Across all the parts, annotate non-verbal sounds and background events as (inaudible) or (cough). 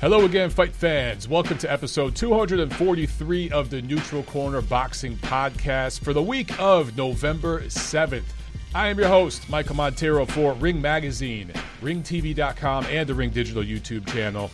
Hello again, fight fans. Welcome to episode 243 of the Neutral Corner Boxing Podcast for the week of November 7th. I am your host, Michael Montero for Ring Magazine, ringtv.com, and the Ring Digital YouTube channel.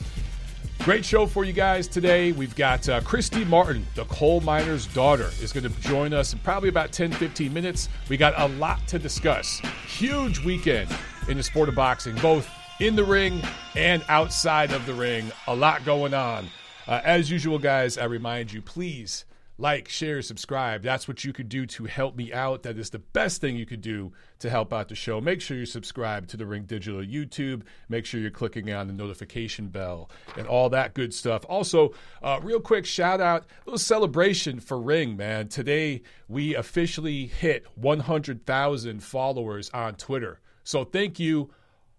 Great show for you guys today. We've got uh, Christy Martin, the coal miner's daughter, is going to join us in probably about 10 15 minutes. We got a lot to discuss. Huge weekend in the sport of boxing, both in the ring and outside of the ring. A lot going on. Uh, as usual, guys, I remind you please like, share, subscribe. That's what you could do to help me out. That is the best thing you could do to help out the show. Make sure you subscribe to the Ring Digital YouTube. Make sure you're clicking on the notification bell and all that good stuff. Also, uh, real quick shout out, a little celebration for Ring, man. Today we officially hit 100,000 followers on Twitter. So thank you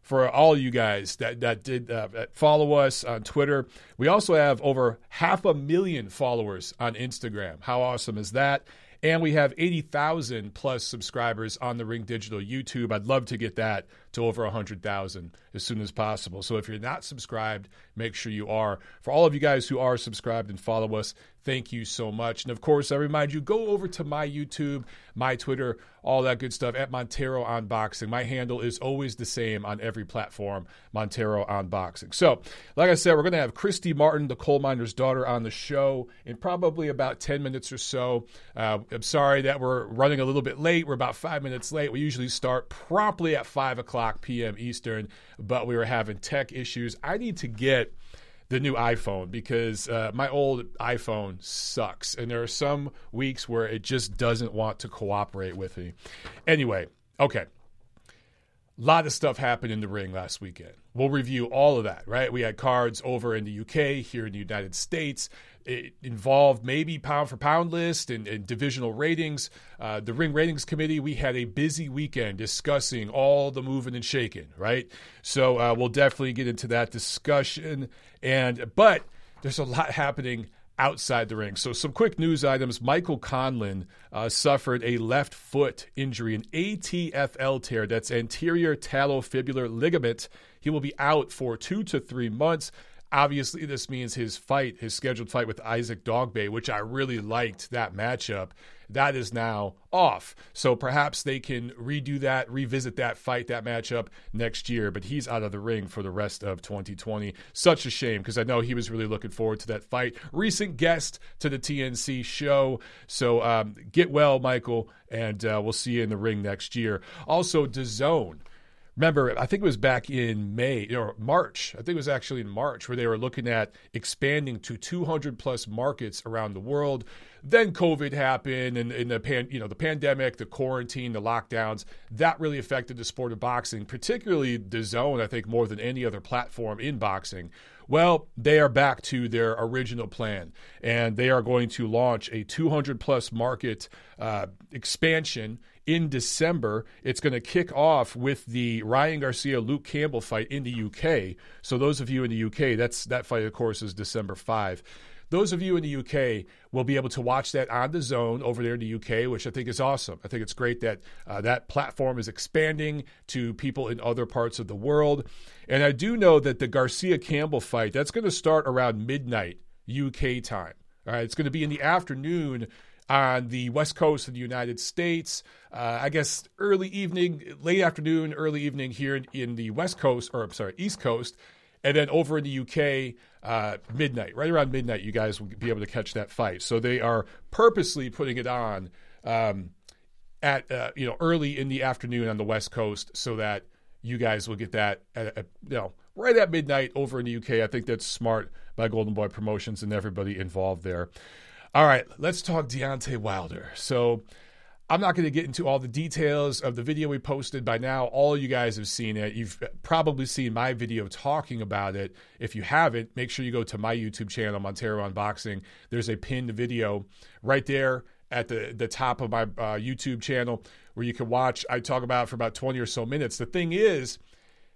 for all you guys that that did uh, follow us on Twitter. We also have over half a million followers on Instagram. How awesome is that? And we have 80,000 plus subscribers on the Ring Digital YouTube. I'd love to get that to over 100,000 as soon as possible. So if you're not subscribed, make sure you are. For all of you guys who are subscribed and follow us, thank you so much. And of course, I remind you go over to my YouTube, my Twitter, all that good stuff at Montero Unboxing. My handle is always the same on every platform, Montero Unboxing. So, like I said, we're going to have Christy Martin, the coal miner's daughter, on the show in probably about 10 minutes or so. Uh, I'm sorry that we're running a little bit late. We're about five minutes late. We usually start promptly at 5 o'clock p.m. Eastern, but we were having tech issues. I need to get the new iPhone because uh, my old iPhone sucks. And there are some weeks where it just doesn't want to cooperate with me. Anyway, okay. A lot of stuff happened in the ring last weekend. We'll review all of that, right? We had cards over in the UK, here in the United States. It involved maybe pound for pound list and, and divisional ratings. Uh, the Ring Ratings Committee, we had a busy weekend discussing all the moving and shaking, right? So uh, we'll definitely get into that discussion. And but there's a lot (laughs) happening outside the ring. So, some quick news items. Michael Conlan uh, suffered a left foot injury, an ATFL tear, that's anterior talofibular ligament. He will be out for two to three months. Obviously, this means his fight, his scheduled fight with Isaac Dogboe, which I really liked that matchup, that is now off. So perhaps they can redo that, revisit that fight, that matchup next year. But he's out of the ring for the rest of 2020. Such a shame because I know he was really looking forward to that fight. Recent guest to the TNC show. So um, get well, Michael, and uh, we'll see you in the ring next year. Also, DAZN remember, I think it was back in May or March. I think it was actually in March where they were looking at expanding to 200 plus markets around the world. Then COVID happened, and, and the pan, you know, the pandemic, the quarantine, the lockdowns that really affected the sport of boxing, particularly DAZN. I think more than any other platform in boxing. Well, they are back to their original plan, and they are going to launch a 200 plus market uh, expansion in December. It's going to kick off with the Ryan Garcia Luke Campbell fight in the UK. So those of you in the UK, that's that fight of course is December 5. Those of you in the UK will be able to watch that on DAZN over there in the UK, which I think is awesome. I think it's great that uh, that platform is expanding to people in other parts of the world. And I do know that the Garcia Campbell fight that's going to start around midnight UK time. All right, it's going to be in the afternoon on the west coast of the United States. Uh, I guess early evening, late afternoon, early evening here in, the west coast, or I'm sorry, east coast. And then over in the UK, uh, midnight, right around midnight, you guys will be able to catch that fight. So they are purposely putting it on um, at uh, you know early in the afternoon on the west coast, so that you guys will get that at, at, you know right at midnight over in the UK. I think that's smart by Golden Boy Promotions and everybody involved there. All right, let's talk Deontay Wilder. So I'm not going to get into all the details of the video we posted. By now, all you guys have seen it. You've probably seen my video talking about it. If you haven't, make sure you go to my YouTube channel, Montero Unboxing. There's a pinned video right there at the, the top of my uh, YouTube channel where you can watch. I talk about for about 20 or so minutes. The thing is,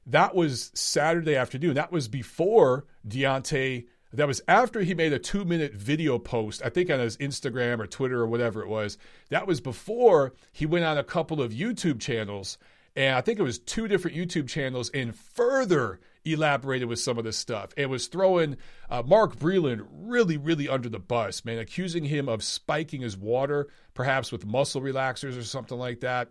that was Saturday afternoon. That was before Deontay that was after he made a two minute video post, I think on his Instagram or Twitter or whatever it was. That was before he went on a couple of YouTube channels. And I think it was two different YouTube channels and further elaborated with some of this stuff. It was throwing uh, Mark Breland really, really under the bus, man, accusing him of spiking his water, perhaps with muscle relaxers or something like that.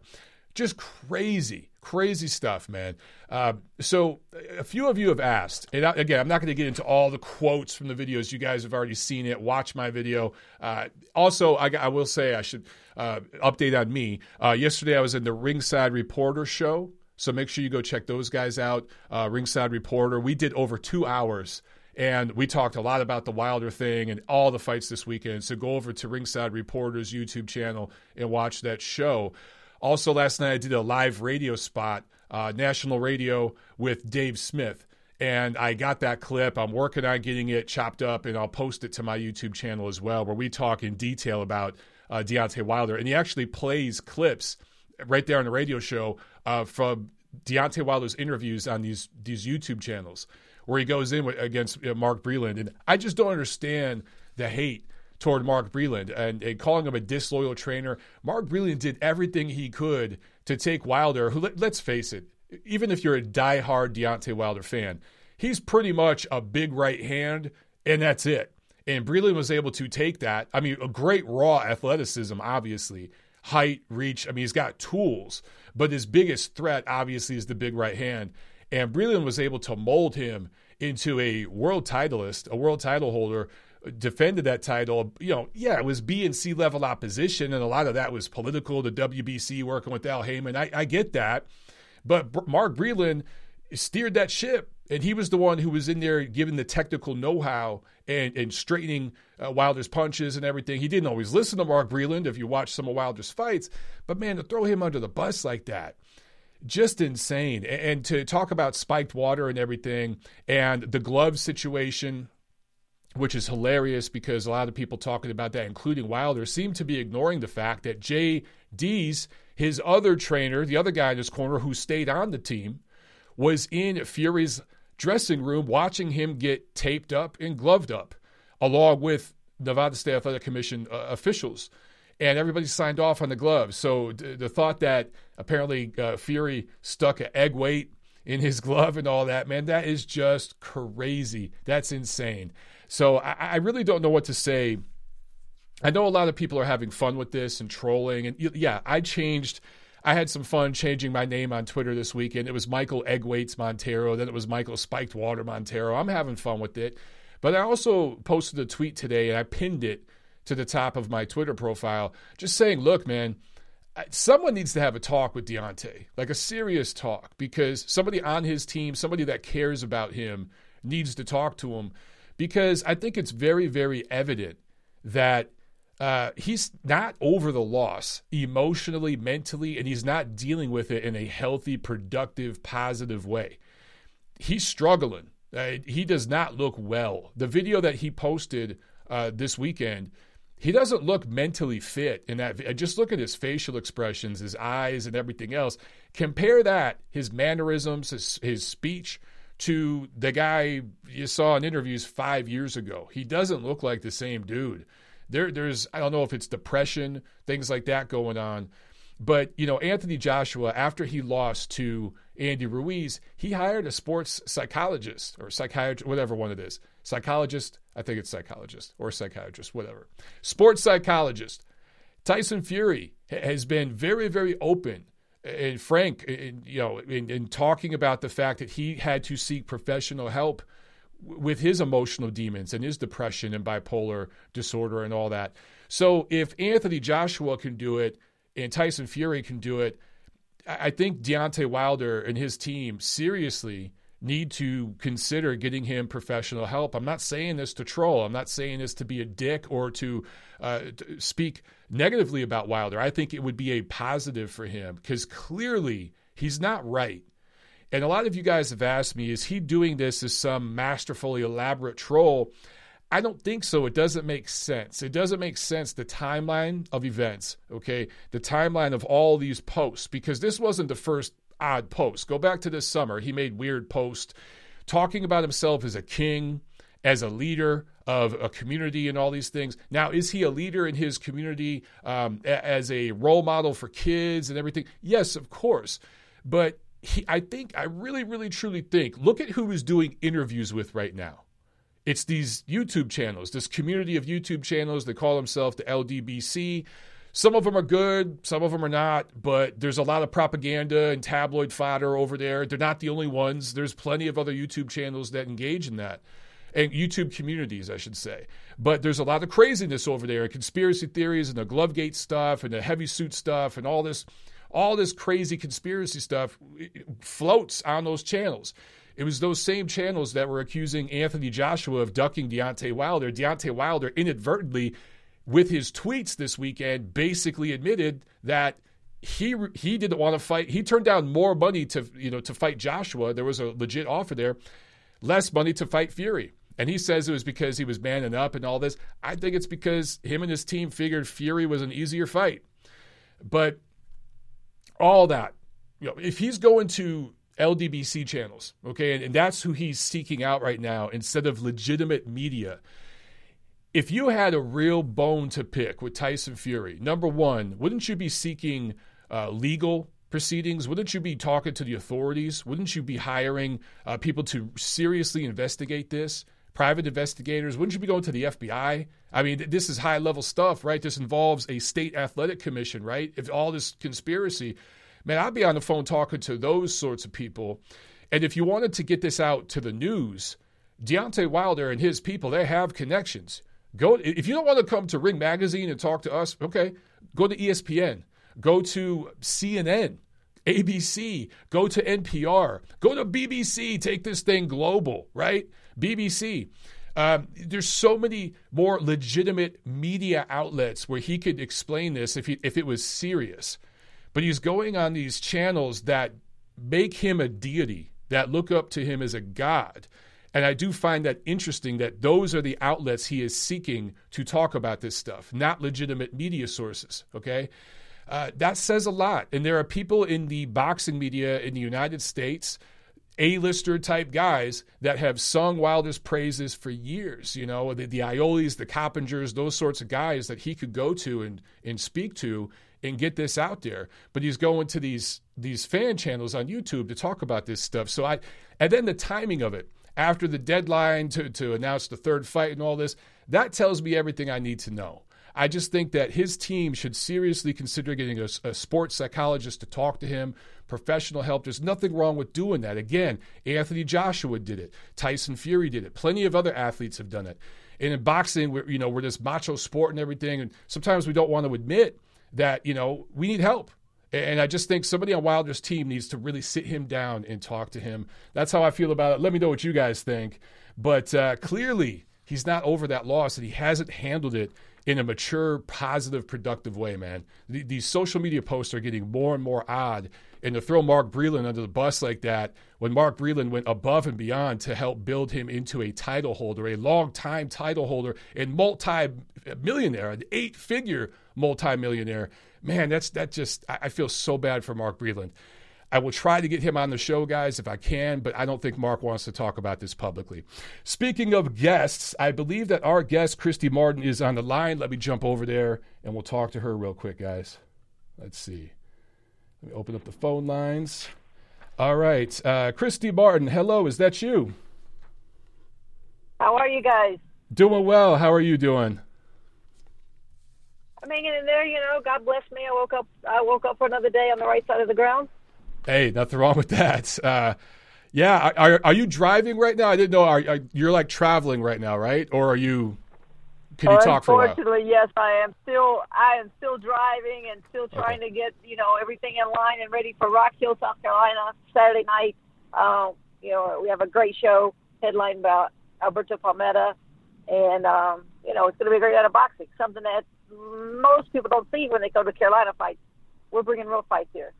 Just crazy, crazy stuff, man. Uh, so, a few of you have asked, and again, I'm not going to get into all the quotes from the videos. You guys have already seen it. Watch my video. Uh, also, I, I, will say I should uh, update on me. Uh, yesterday, I was in the Ringside Reporter show. So make sure you go check those guys out. Uh, Ringside Reporter. We did over two hours and we talked a lot about the Wilder thing and all the fights this weekend. So go over to Ringside Reporter's YouTube channel and watch that show. Also, last night I did a live radio spot, uh, national radio with Dave Smith. And I got that clip. I'm working on getting it chopped up, and I'll post it to my YouTube channel as well, where we talk in detail about uh, Deontay Wilder. And he actually plays clips right there on the radio show uh, from Deontay Wilder's interviews on these these YouTube channels, where he goes in with, against you know, Mark Breland. And I just don't understand the hate toward Mark Breland and, and, calling him a disloyal trainer. Mark Breland did everything he could to take Wilder, who, let, us face it, even if you're a diehard Deontay Wilder fan, he's pretty much a big right hand, and that's it. And Breland was able to take that. I mean, a great raw athleticism, obviously, height, reach. I mean, he's got tools, but his biggest threat, obviously, is the big right hand. And Breland was able to mold him into a world titleist, a world title holder defended that title, you know, yeah, it was B and C level opposition, and a lot of that was political. The WBC working with Al Haymon, I, I get that, but Mark Breland steered that ship, and he was the one who was in there giving the technical know-how and and straightening uh, Wilder's punches and everything. He didn't always listen to Mark Breland if you watch some of Wilder's fights, but man, to throw him under the bus like that just insane. And to talk about spiked water and everything and the glove situation which is hilarious because a lot of people talking about that, including Wilder, seem to be ignoring the fact that Jay Deas, his other trainer, the other guy in his corner who stayed on the team, was in Fury's dressing room watching him get taped up and gloved up, along with Nevada State Athletic Commission uh, officials. And everybody signed off on the gloves. So d- the thought that apparently uh, Fury stuck an egg weight in his (laughs) glove and all that, man, that is just crazy. That's insane. So I, I really don't know what to say. I know a lot of people are having fun with this and trolling. And yeah, I changed. I had some fun changing my name on Twitter this weekend. It was Michael Eggweights Montero. Then it was Michael Spiked Water Montero. I'm having fun with it. But I also posted a tweet today and I pinned it to the top of my Twitter profile just saying, look, man, someone needs to have a talk with Deontay, like a serious talk, because somebody on his team, somebody that cares about him, needs to talk to him because I think it's very, very evident that uh, he's not over the loss emotionally, mentally, and he's not dealing with it in a healthy, productive, positive way. He's struggling. Uh, he does not look well. The video that he posted uh, this weekend, he doesn't look mentally fit in that. Just look at his facial expressions, his eyes, and everything else. Compare that, his mannerisms, his, his speech to the guy you saw in interviews five years ago. He doesn't look like the same dude. There, there's I don't know if it's depression, things like that going on. But you know, Anthony Joshua, after he lost to Andy Ruiz, he hired a sports psychologist or psychiatrist, whatever one it is. Psychologist, I think it's psychologist or psychiatrist, whatever. Sports psychologist. Tyson Fury has been very, very open and Frank, in, you know, in, in, talking about the fact that he had to seek professional help with his emotional demons and his depression and bipolar disorder and all that. So if Anthony Joshua can do it and Tyson Fury can do it, I think Deontay Wilder and his team seriously need to consider getting him professional help. I'm not saying this to troll. I'm not saying this to be a dick or to, uh, to speak negatively about Wilder. I think it would be a positive for him because clearly he's not right. And a lot of you guys have asked me, is he doing this as some masterfully elaborate troll? I don't think so. It doesn't make sense. It doesn't make sense, the timeline of events, okay? The timeline of all these posts, because this wasn't the first odd posts. Go back to this summer. He made weird posts talking about himself as a king, as a leader of a community, and all these things. Now, is he a leader in his community um, as a role model for kids and everything? Yes, of course. But he, I think, I really, really, truly think, look at who he's doing interviews with right now. It's these YouTube channels, this community of YouTube channels. They call themselves the LDBC. Some of them are good, some of them are not, but there's a lot of propaganda and tabloid fodder over there. They're not the only ones. There's plenty of other YouTube channels that engage in that. And YouTube communities, I should say. But there's a lot of craziness over there, and conspiracy theories and the Glovegate stuff and the heavy suit stuff and all this all this crazy conspiracy stuff floats on those channels. It was those same channels that were accusing Anthony Joshua of ducking Deontay Wilder. Deontay Wilder inadvertently, with his tweets this weekend, basically admitted that he he didn't want to fight. He turned down more money to you know to fight Joshua. There was a legit offer there, less money to fight Fury. And he says it was because he was manning up and all this. I think it's because him and his team figured Fury was an easier fight. But all that, you know, if he's going to LDBC channels, okay, and, and that's who he's seeking out right now instead of legitimate media. If you had a real bone to pick with Tyson Fury, number one, wouldn't you be seeking uh, legal proceedings? Wouldn't you be talking to the authorities? Wouldn't you be hiring uh, people to seriously investigate this? Private investigators? Wouldn't you be going to the FBI? I mean, this is high level stuff, right? This involves a state athletic commission, right? If all this conspiracy, Man, I'd be on the phone talking to those sorts of people. And if you wanted to get this out to the news, Deontay Wilder and his people, they have connections. Go if you don't want to come to Ring Magazine and talk to us, okay, go to ESPN, go to CNN, ABC, go to NPR, go to BBC, take this thing global, right? BBC. Um, there's so many more legitimate media outlets where he could explain this if he, if it was serious. But he's going on these channels that make him a deity, that look up to him as a god. And I do find that interesting that those are the outlets he is seeking to talk about this stuff, not legitimate media sources. Okay. Uh, that says a lot. And there are people in the boxing media in the United States, A-lister type guys, that have sung Wilder's praises for years. You know, the, the Ioles, the Coppingers, those sorts of guys that he could go to and, and speak to and get this out there. But he's going to these these fan channels on YouTube to talk about this stuff. So I and then the timing of it after the deadline to, to announce the third fight and all this, that tells me everything I need to know. I just think that his team should seriously consider getting a, a, sports psychologist to talk to him, professional help. There's nothing wrong with doing that. Again, Anthony Joshua did it, Tyson Fury did it, plenty of other athletes have done it. And in boxing, we're, you know, we're this macho sport and everything, and sometimes we don't want to admit that, you know, we need help. And I just think somebody on Wilder's team needs to really sit him down and talk to him. That's how I feel about it. Let me know what you guys think. But uh, clearly, he's not over that loss and he hasn't handled it in a mature, positive, productive way, man. These social media posts are getting more and more odd. And to throw Mark Breland under the bus like that, when Mark Breland went above and beyond to help build him into a title holder, a long time title holder, and multi millionaire, an eight figure multimillionaire. Man, that's that just I feel so bad for Mark Breland. I will try to get him on the show, guys, if I can, but I don't think Mark wants to talk about this publicly. Speaking of guests, I believe that our guest, Christy Martin, is on the line. Let me jump over there and we'll talk to her real quick, guys. Let's see. Let me open up the phone lines. All right. Uh, Christy Martin, hello. Is that you? How are you guys? Doing well. How are you doing? I'm hanging in there. You know, God bless me. I woke up. I woke up for another day on the right side of the ground. Hey, nothing wrong with that. (laughs) Uh, yeah, are are you driving right now? I didn't know. Are, are, you're like traveling right now, right? Or are you? Can you talk for a while? Unfortunately, yes, I am still. I am still driving and still trying okay. to get you know everything in line and ready for Rock Hill, South Carolina, Saturday night. Uh, you know, we have a great show headlined by Alberto Palmetta, and um, you know it's going to be a great night of boxing. Something that most people don't see when they go to Carolina fights. We're bringing real fights here.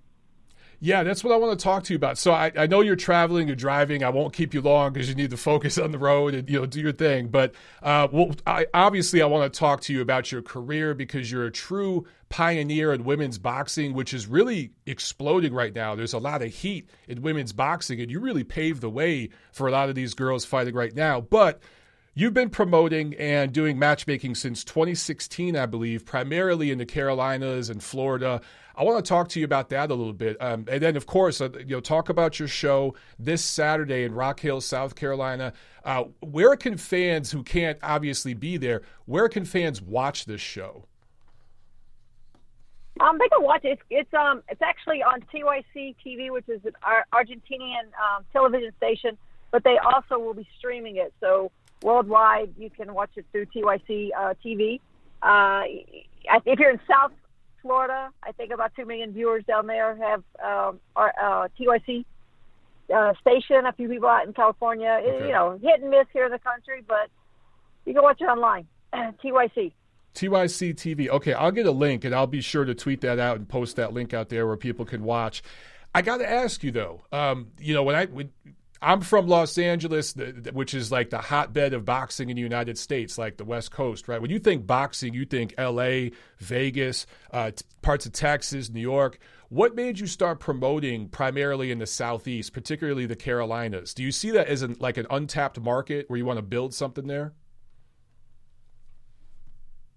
Yeah, that's what I want to talk to you about. So I, I know you're traveling, you're driving. I won't keep you long because you need to focus on the road and you know do your thing. But uh, well, I, obviously, I want to talk to you about your career because you're a true pioneer in women's boxing, which is really exploding right now. There's a lot of heat in women's boxing, and you really paved the way for a lot of these girls fighting right now. But You've been promoting and doing matchmaking since 2016, I believe, primarily in the Carolinas and Florida. I want to talk to you about that a little bit, um, and then, of course, uh, you know, talk about your show this Saturday in Rock Hill, South Carolina. Uh, where can fans who can't obviously be there, where can fans watch this show? Um, they can watch it. It's, it's um it's actually on TYC TV, which is an Argentinian um, television station, but they also will be streaming it. So worldwide, you can watch it through TYC uh, TV. Uh, if you're in South Florida, I think about two million viewers down there have um, our uh, TYC uh, station. A few people out in California, okay. you know, hit and miss here in the country, but you can watch it online. (clears throat) TYC. TYC TV. Okay, I'll get a link and I'll be sure to tweet that out and post that link out there where people can watch. I got to ask you though, um, you know, when I when I'm from Los Angeles, which is like the hotbed of boxing in the United States, like the West Coast, right? When you think boxing, you think L.A., Vegas, uh, parts of Texas, New York. What made you start promoting primarily in the Southeast, particularly the Carolinas? Do you see that as an, like an untapped market where you want to build something there?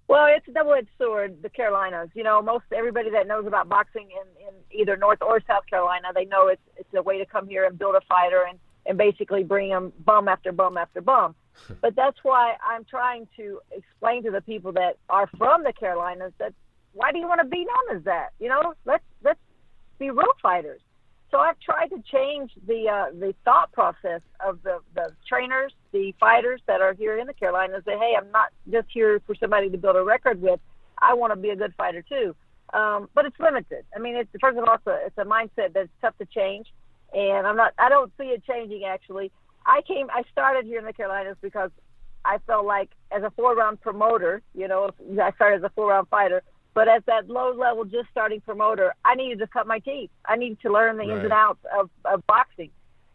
Well, it's a double-edged sword. The Carolinas, you know, most everybody that knows about boxing in, in either North or South Carolina, they know it's it's a way to come here and build a fighter and and basically bring them bum after bum after bum. (laughs) but that's why I'm trying to explain to the people that are from the Carolinas that why do you want to be known as that? You know, let's let's be real fighters. So I've tried to change the uh, the thought process of the, the trainers, the fighters that are here in the Carolinas. Say, hey, I'm not just here for somebody to build a record with. I want to be a good fighter too. Um, but it's limited. I mean, it's first of all, it's a, it's a mindset that's tough to change, and I'm not. I don't see it changing actually. I came. I started here in the Carolinas because I felt like as a four round promoter, you know, I started as a four round fighter. But as that low level, just starting promoter, I needed to cut my teeth. I needed to learn the right. ins and outs of, of boxing.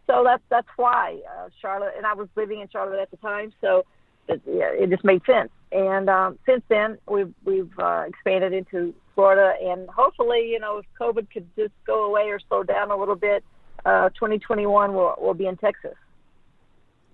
So that's that's why uh, Charlotte and I was living in Charlotte at the time, so it, yeah, it just made sense. And um, since then, we've we've uh, expanded into Florida, and hopefully, you know, if COVID could just go away or slow down a little bit, uh, 2021 will will be in Texas.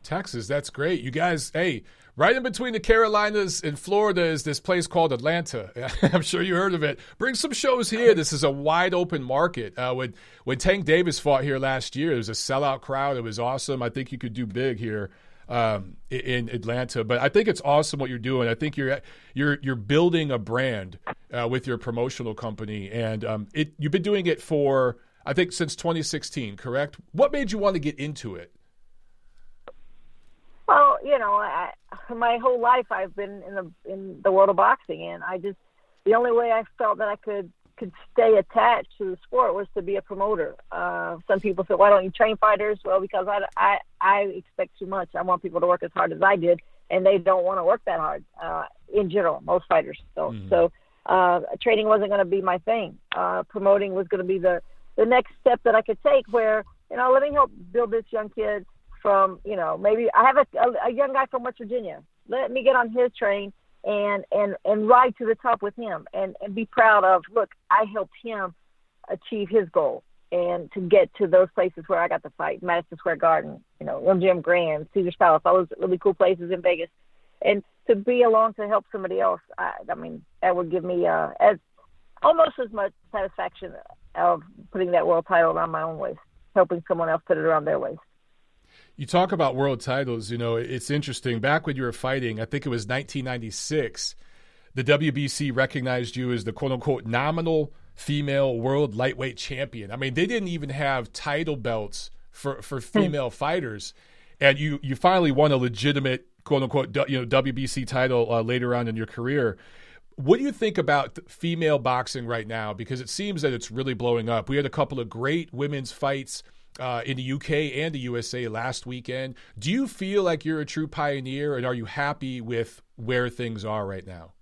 Texas, that's great. You guys, hey, Right in between the Carolinas and Florida is this place called Atlanta. (laughs) I'm sure you heard of it. Bring some shows here. This is a wide open market. Uh, when when Tank Davis fought here last year, it was a sellout crowd. It was awesome. I think you could do big here um, in Atlanta. But I think it's awesome what you're doing. I think you're you're you're building a brand uh, with your promotional company, and um, it you've been doing it for I think since 2016. Correct? What made you want to get into it? Well, you know, I, my whole life I've been in the in the world of boxing, and I just the only way I felt that I could could stay attached to the sport was to be a promoter. Uh, some people say, "Why don't you train fighters?" Well, because I I I expect too much. I want people to work as hard as I did, and they don't want to work that hard. Uh, in general, most fighters don't. Mm-hmm. So uh, training wasn't going to be my thing. Uh, promoting was going to be the the next step that I could take. Where you know, let me help build this young kid from, you know, maybe I have a, a, a young guy from West Virginia. Let me get on his train and and and ride to the top with him and and be proud of. Look, I helped him achieve his goal and to get to those places where I got to fight, Madison Square Garden, you know, MGM Grand, Caesar's Palace, all those really cool places in Vegas, and to be along to help somebody else. I, I mean, that would give me uh, as almost as much satisfaction of putting that world title around my own waist, helping someone else put it around their waist. You talk about world titles. You know, it's interesting. Back when you were fighting, I think it was 1996, the WBC recognized you as the quote unquote nominal female world lightweight champion. I mean, they didn't even have title belts for, for hmm. female fighters. And you, you finally won a legitimate quote unquote you know WBC title uh, later on in your career. What do you think about female boxing right now? Because it seems that it's really blowing up. We had a couple of great women's fights uh, in the UK and the USA last weekend. Do you feel like you're a true pioneer, and are you happy with where things are right now?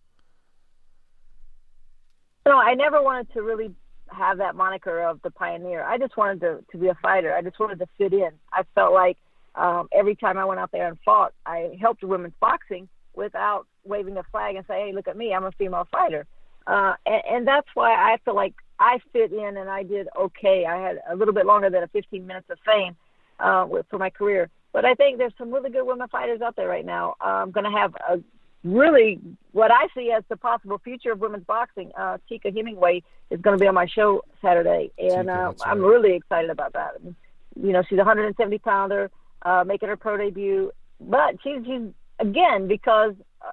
No, I never wanted to really have that moniker of the pioneer. I just wanted to, to be a fighter. I just wanted to fit in. I felt like um, every time I went out there and fought, I helped women's boxing without waving a flag and say, "Hey, look at me, I'm a female fighter." Uh, and, and that's why I feel like I fit in and I did okay. I had a little bit longer than a 15 minutes of fame uh, for my career, But I think there's some really good women fighters out there right now. I'm going to have a really what I see as the possible future of women's boxing. Uh, Tika Hemingway is going to be on my show Saturday, and Tika, uh, right. I'm really excited about that. You know, she's a 170 pounder, uh, making her pro debut, but she's, she's again because uh,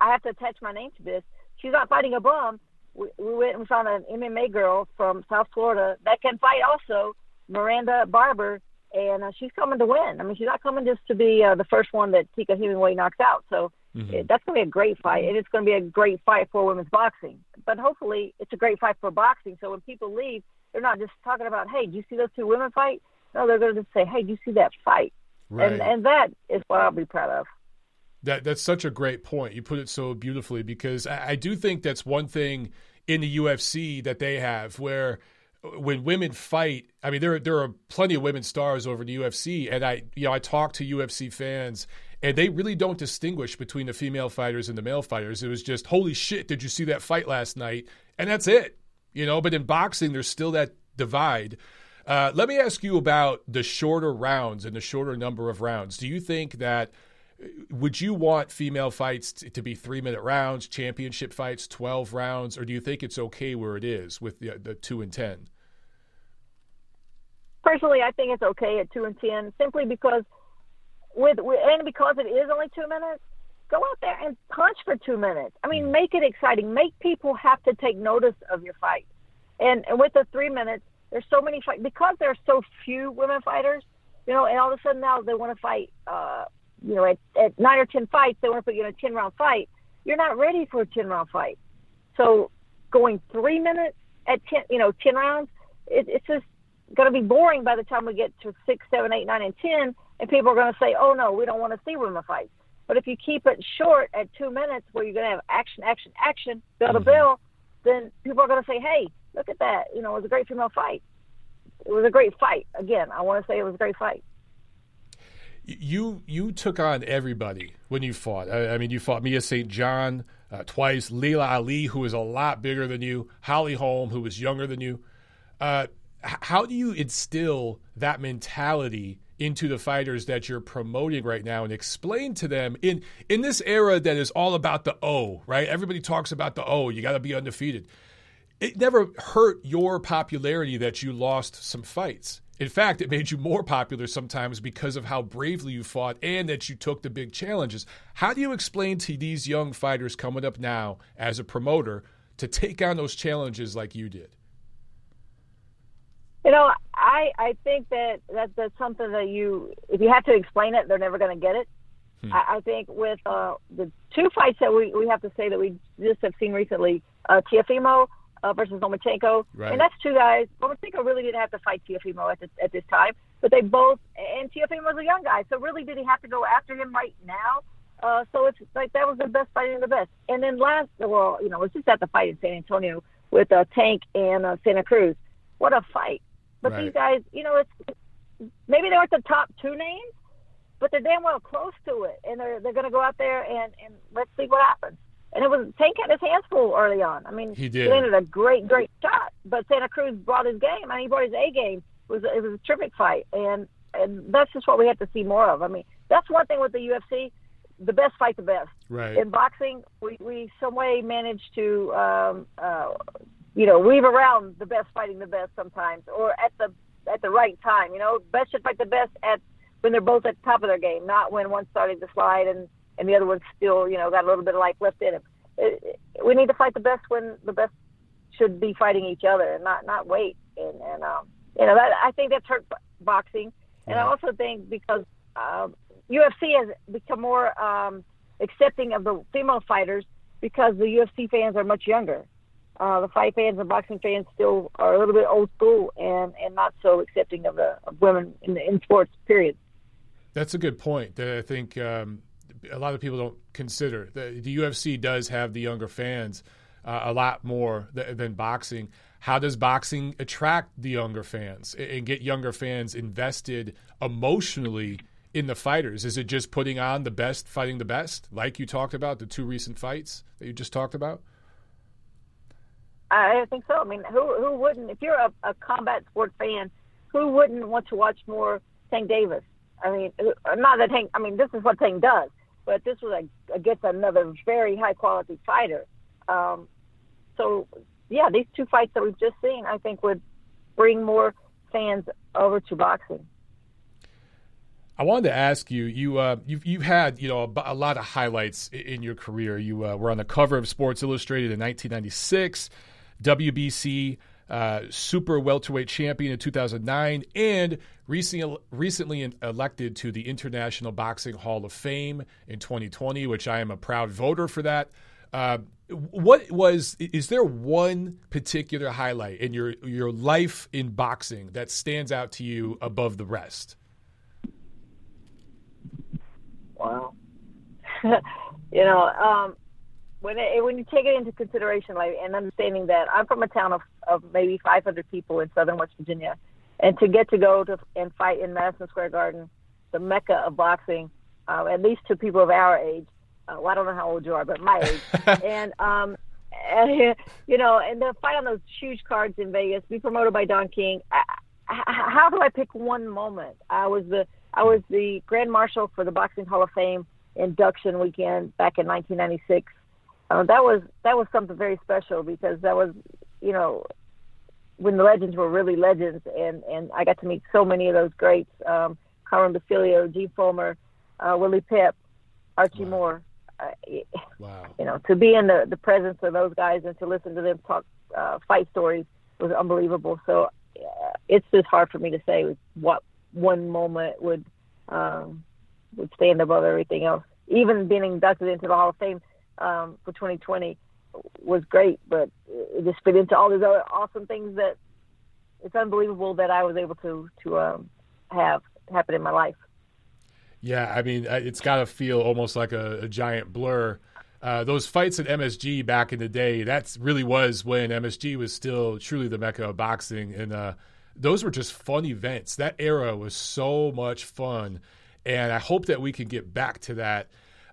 I have to attach my name to this. She's not fighting a bum. We, we went and found an MMA girl from South Florida that can fight also, Miranda Barber, and uh, she's coming to win. I mean, she's not coming just to be uh, the first one that Tika Hemingway knocks out. So Mhm. it, that's going to be a great fight, and it's going to be a great fight for women's boxing. But hopefully, it's a great fight for boxing. So when people leave, they're not just talking about, "Hey, do you see those two women fight?" No, they're going to just say, "Hey, do you see that fight?" Right. And and that is what I'll be proud of. That that's such a great point. You put it so beautifully because I, I do think that's one thing in the UFC that they have where when women fight, I mean there there are plenty of women stars over in the UFC, and I you know I talk to UFC fans. And they really don't distinguish between the female fighters and the male fighters. It was just, holy shit, did you see that fight last night? And that's it, you know. But in boxing, there's still that divide. Uh, let me ask you about the shorter rounds and the shorter number of rounds. Do you think that would you want female fights t- to be three minute rounds, championship fights, 12 rounds, or do you think it's okay where it is with the, the two and 10? Personally, I think it's okay at two and ten, simply because with, and because it is only two minutes. Go out there and punch for two minutes. I mean, make it exciting. Make people have to take notice of your fight. And, and with the three minutes, there's so many fight because there are so few women fighters. You know, and all of a sudden now they want to fight. Uh, you know, at, at nine or ten fights, they want to put you in a ten round fight. You're not ready for a ten round fight. So going three minutes at ten, you know, ten rounds, it, it's just going to be boring by the time we get to six, seven, eight, nine, and ten, and people are going to say, "Oh no, we don't want to see women fight. But if you keep it short at two minutes, where you're going to have action, action, action, bell to Mhm. bell, then people are going to say, "Hey, look at that! You know, it was a great female fight. It was a great fight." Again, I want to say it was a great fight. You you took on everybody when you fought. I, I mean, you fought Mia St. John uh, twice, Laila Ali, who was a lot bigger than you, Holly Holm, who was younger than you. Uh, h- how do you instill that mentality into the fighters that you're promoting right now and explain to them in in this era that is all about the O, right? Everybody talks about the O. You got to be undefeated. It never hurt your popularity that you lost some fights. In fact, it made you more popular sometimes because of how bravely you fought and that you took the big challenges. How do you explain to these young fighters coming up now as a promoter to take on those challenges like you did? You know, I I think that, that that's something that you if you have to explain it, they're never going to get it. Hmm. I, I think with uh, the two fights that we, we have to say that we just have seen recently, uh, Teofimo uh, versus Lomachenko, Right. and that's two guys. Lomachenko really didn't have to fight Teofimo at this at this time, but they both and Teofimo was a young guy, so really did he have to go after him right now? Uh, so it's like that was the best fighting of the best. And then last, well, you know, it was just at the fight in San Antonio with uh, Tank and uh, Santa Cruz. What a fight! But Right. these guys, you know, it's maybe they weren't the top two names, but they're damn well close to it, and they're they're going to go out there and and let's see what happens. And it was Tank had his hands full early on. I mean, He did. landed a great great shot, but Santa Cruz brought his game. I mean, he brought his A game. It was it was a terrific fight, and and that's just what we have to see more of. I mean, that's one thing with the UFC. The best fight the best. Right. In boxing, we, we some way manage to, um, uh, you know, weave around the best fighting the best sometimes, or at the at the right time. You know, best should fight the best at when they're both at the top of their game, not when one started to slide and and the other one's still, you know, got a little bit of life left in him. It, it, we need to fight the best when the best should be fighting each other and not not wait. And and um, you know, that I think that's hurt boxing. And I also think because um, UFC has become more um, accepting of the female fighters because the UFC fans are much younger. Uh, the fight fans and boxing fans still are a little bit old school and, and not so accepting of the of women in the in sports. Period. That's a good point that I think um, a lot of people don't consider. The, the UFC does have the younger fans uh, a lot more th- than boxing. How does boxing attract the younger fans and and get younger fans invested emotionally in the fighters? Is it just putting on the best, fighting the best, like you talked about the two recent fights that you just talked about? I think so. I mean, who who wouldn't? If you're a, a combat sport fan, who wouldn't want to watch more Tank Davis? I mean, uh, not that Tank. I mean, this is what Tank does, but this was a, against another very high quality fighter. Um, so, yeah, these two fights that we've just seen, I think, would bring more fans over to boxing. I wanted to ask you you uh, you've you've had you know a, a lot of highlights in your career. You uh, were on the cover of Sports Illustrated in 1996, WBC uh, super welterweight champion in 2009, and recently recently elected to the International Boxing Hall of Fame in 2020, which I am a proud voter for that. Uh, what was is there one particular highlight in your your life in boxing that stands out to you above the rest? Wow. (laughs) you know, um, when it, when you take it into consideration, like and understanding that I'm from a town of of maybe 500 people in southern West Virginia, and to get to go to and fight in Madison Square Garden, the mecca of boxing, uh, at least to people of our age. Uh, well, I don't know how old you are, but my (laughs) age, and um, and, (laughs) you know, and the fight on those huge cards in Vegas, be promoted by Don King. I, how do I pick one moment? I was the I was the grand marshal for the Boxing Hall of Fame induction weekend back in 1996. Uh, that was that was something very special because that was, you know, when the legends were really legends, and and I got to meet so many of those greats: um, Carmen Basilio, Gene Fullmer, uh, Willie Pep, Archie wow. Moore. Uh, wow. You know, to be in the the presence of those guys and to listen to them talk uh, fight stories was unbelievable. So uh, it's just hard for me to say what one moment would um, would stand above everything else. Even being inducted into the Hall of Fame um, for 2020 was great, but it just fit into all these other awesome things that it's unbelievable that I was able to to um, have happen in my life. Yeah, I mean, it's got to feel almost like a, a giant blur. Uh, those fights at MSG back in the day, that really was when MSG was still truly the mecca of boxing, and uh, those were just fun events. That era was so much fun, and I hope that we can get back to that.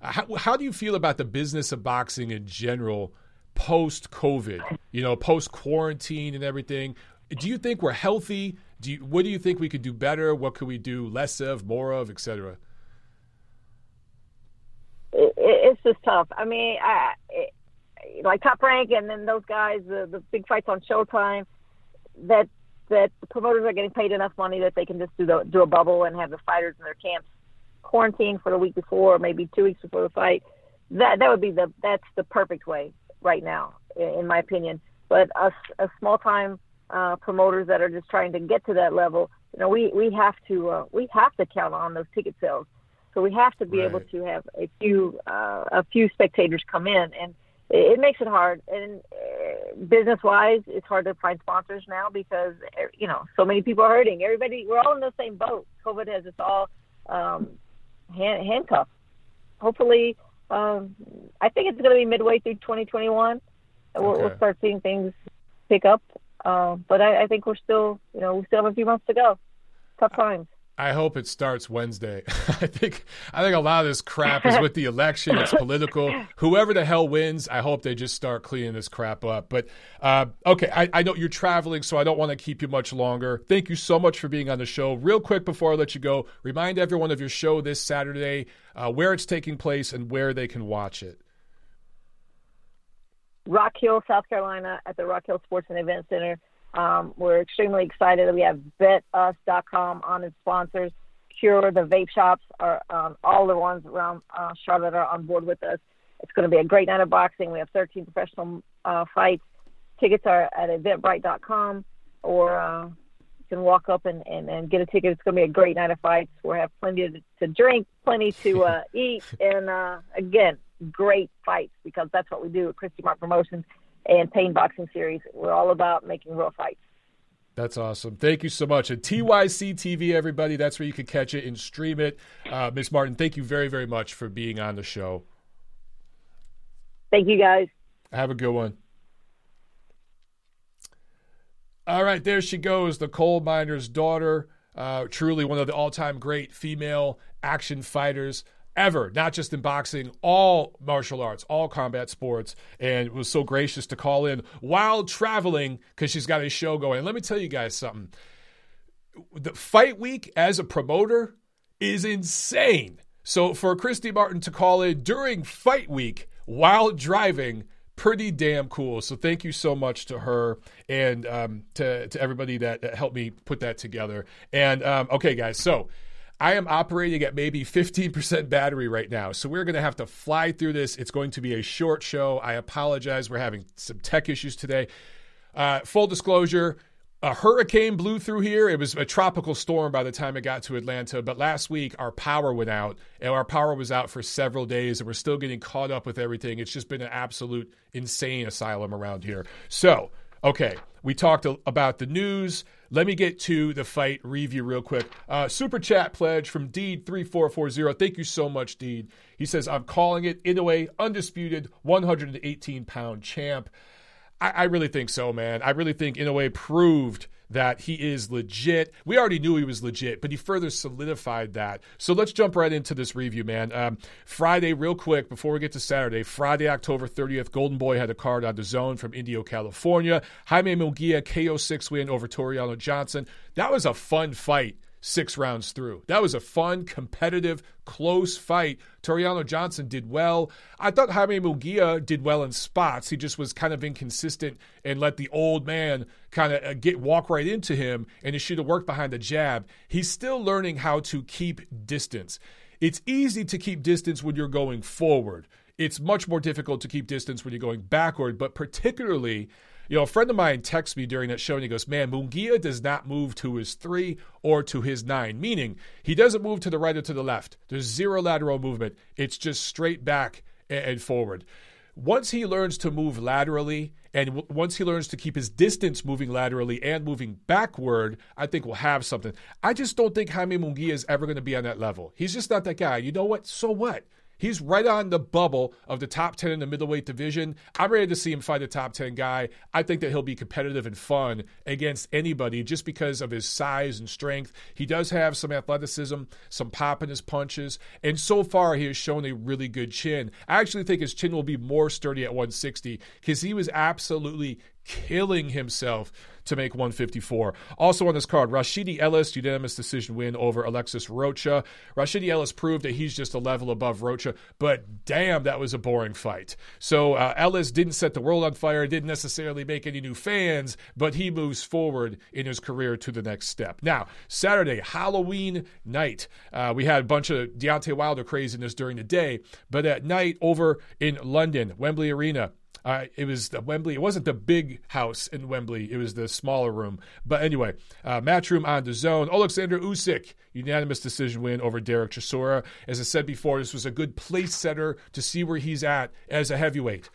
How, how do you feel about the business of boxing in general post COVID? You know, post quarantine and everything. Do you think we're healthy? Do you, what do you think we could do better? What could we do less of, more of, etc.? It, it's just tough. I mean, I, it, like Top Rank and then those guys, the, the big fights on Showtime. That that the promoters are getting paid enough money that they can just do the, do a bubble and have the fighters in their camps quarantine for the week before, maybe two weeks before the fight. That that would be the that's the perfect way right now, in my opinion. But us, a small time uh, promoters that are just trying to get to that level, you know, we we have to uh, we have to count on those ticket sales. So we have to be right. able to have a few uh, a few spectators come in and it makes it hard. And uh, business wise, it's hard to find sponsors now because uh, you know so many people are hurting. Everybody, we're all in the same boat. COVID has us all um, hand, handcuffed. Hopefully, um, I think it's going to be midway through 2021. We'll, okay. we'll start seeing things pick up. Uh, but I, I think we're still, you know, we still have a few months to go. Tough times. I hope it starts Wednesday. (laughs) I think I think a lot of this crap is with the (laughs) election. It's political. Whoever the hell wins, I hope they just start cleaning this crap up. But uh, okay, I, I, know you're traveling, so I don't want to keep you much longer. Thank you so much for being on the show. Real quick before I let you go, remind everyone of your show this Saturday, uh, where it's taking place, and where they can watch it. Rock Hill, South Carolina, at the Rock Hill Sports and Event Center. Um, we're extremely excited. We have betus.com on its sponsors. Cure, the vape shops, are um, all the ones around uh, Charlotte are on board with us. It's going to be a great night of boxing. We have 13 professional uh, fights. Tickets are at eventbrite.com or uh, you can walk up and, and, and get a ticket. It's going to be a great night of fights. We'll have plenty to, to drink, plenty to uh, (laughs) eat, and uh, again, great fights because that's what we do at Christy Martin Promotions and Pain Boxing Series. We're all about making real fights. That's awesome. Thank you so much. And TYC TV, everybody, that's where you can catch it and stream it. Uh, Miss Martin, thank you very, very much for being on the show. Thank you, guys. Have a good one. All right, there she goes, the coal miner's daughter. Uh, truly one of the all time great female action fighters ever, not just in boxing, all martial arts, all combat sports, and was so gracious to call in while traveling because she's got a show going. And let me tell you guys something. The fight week as a promoter is insane. So for Christy Martin to call it during fight week while driving, pretty damn cool. So thank you so much to her and um, to to everybody that, that, helped me put that together. And um, okay, guys, so I am operating at maybe 15% battery right now. So we're going to have to fly through this. It's going to be a short show. I apologize. We're having some tech issues today. Uh, full disclosure a hurricane blew through here. It was a tropical storm by the time it got to Atlanta. But last week, our power went out, and our power was out for several days, and we're still getting caught up with everything. It's just been an absolute insane asylum around here. So, okay, we talked about the news. Let me get to the fight review real quick. Uh, super chat pledge from Deed3440. Thank you so much, Deed. He says, I'm calling it Inoue, undisputed 118 pound champ. I, I really think so, man. I really think Inoue proved that he is legit. We already knew he was legit, but he further solidified that. So let's jump right into this review, man. Um, Friday, real quick, before we get to Saturday, Friday, October 30th, Golden Boy had a card on the zone from Indio, California. Jaime Munguia, KO6 win over Tureano Johnson. That was a fun fight six rounds through. That was a fun, competitive, close fight. Tureano Johnson did well. I thought Jaime Munguia did well in spots. He just was kind of inconsistent and let the old man kind of uh, get walk right into him, and he should have worked behind the jab. He's still learning how to keep distance. It's easy to keep distance when you're going forward. It's much more difficult to keep distance when you're going backward, but particularly you know, a friend of mine texts me during that show and he goes, Man, Munguia does not move to his three or to his nine, meaning he doesn't move to the right or to the left. There's zero lateral movement, it's just straight back and forward. Once he learns to move laterally and w- once he learns to keep his distance moving laterally and moving backward, I think we'll have something. I just don't think Jaime Munguia is ever going to be on that level. He's just not that guy. You know what? So what? He's right on the bubble of the top 10 in the middleweight division. I'm ready to see him fight a top 10 guy. I think that he'll be competitive and fun against anybody just because of his size and strength. He does have some athleticism, some pop in his punches, and so far he has shown a really good chin. I actually think his chin will be more sturdy at 160 because he was absolutely killing himself to make 154. Also on this card, Rashidi Ellis, unanimous decision win over Alexis Rocha. Rashidi Ellis proved that he's just a level above Rocha, but damn, that was a boring fight. So uh, Ellis didn't set the world on fire, didn't necessarily make any new fans, but he moves forward in his career to the next step. Now, Saturday, Halloween night, uh, we had a bunch of Deontay Wilder craziness during the day, but at night over in London, Wembley Arena, uh, it was the Wembley. It wasn't the big house in Wembley. It was the smaller room. But anyway, uh, matchroom on the zone. Alexander Usyk, unanimous decision win over Derek Chisora. As I said before, this was a good place setter to see where he's at as a heavyweight.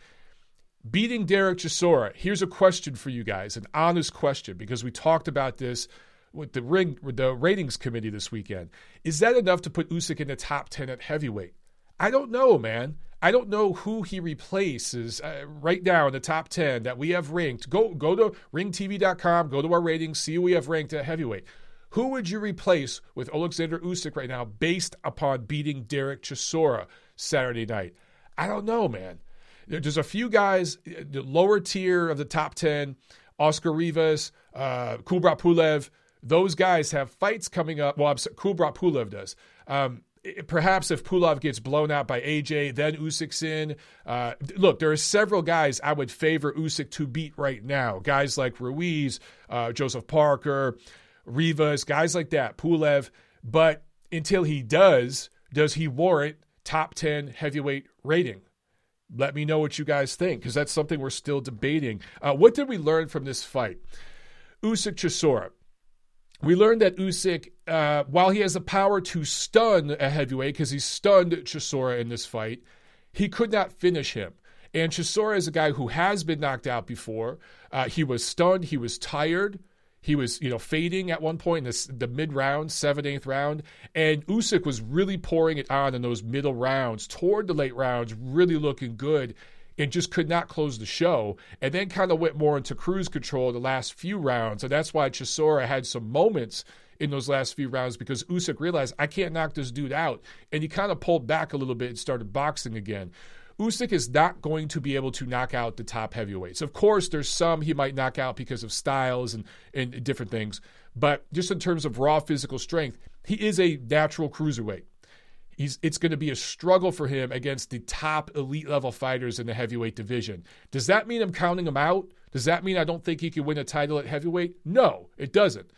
Beating Derek Chisora. Here's a question for you guys, an honest question, because we talked about this with the ring, with the ratings committee this weekend. Is that enough to put Usyk in the top ten at heavyweight? I don't know, man. I don't know who he replaces uh, right now in the top 10 that we have ranked. Go go to ringtv.com, go to our ratings, see who we have ranked at heavyweight. Who would you replace with Alexander Usyk right now based upon beating Derek Chisora Saturday night? I don't know, man. There's a few guys, the lower tier of the top 10, Oscar Rivas, uh, Kubrat Pulev, those guys have fights coming up. Well, Kubrat Pulev does. Um, perhaps if Pulev gets blown out by AJ, then Usyk's in. Uh, look, there are several guys I would favor Usyk to beat right now. Guys like Ruiz, uh, Joseph Parker, Rivas, guys like that, Pulev. But until he does, does he warrant top 10 heavyweight rating? Let me know what you guys think because that's something we're still debating. Uh, what did we learn from this fight? Usyk Chisora we learned that Usyk, uh, while he has the power to stun a heavyweight, because he stunned Chisora in this fight, he could not finish him. And Chisora is a guy who has been knocked out before. Uh, he was stunned. He was tired. He was, you know, fading at one point in this, the mid round, seventh, eighth round. And Usyk was really pouring it on in those middle rounds, toward the late rounds, really looking good and just could not close the show. And then kind of went more into cruise control the last few rounds. And that's why Chisora had some moments in those last few rounds because Usyk realized I can't knock this dude out. And he kind of pulled back a little bit and started boxing again. Usyk is not going to be able to knock out the top heavyweights. Of course, there's some he might knock out because of styles and, and different things. But just in terms of raw physical strength, he is a natural cruiserweight. He's, it's going to be a struggle for him against the top elite level fighters in the heavyweight division. Does that mean I'm counting him out? Does that mean I don't think he can win a title at heavyweight? No, it doesn't.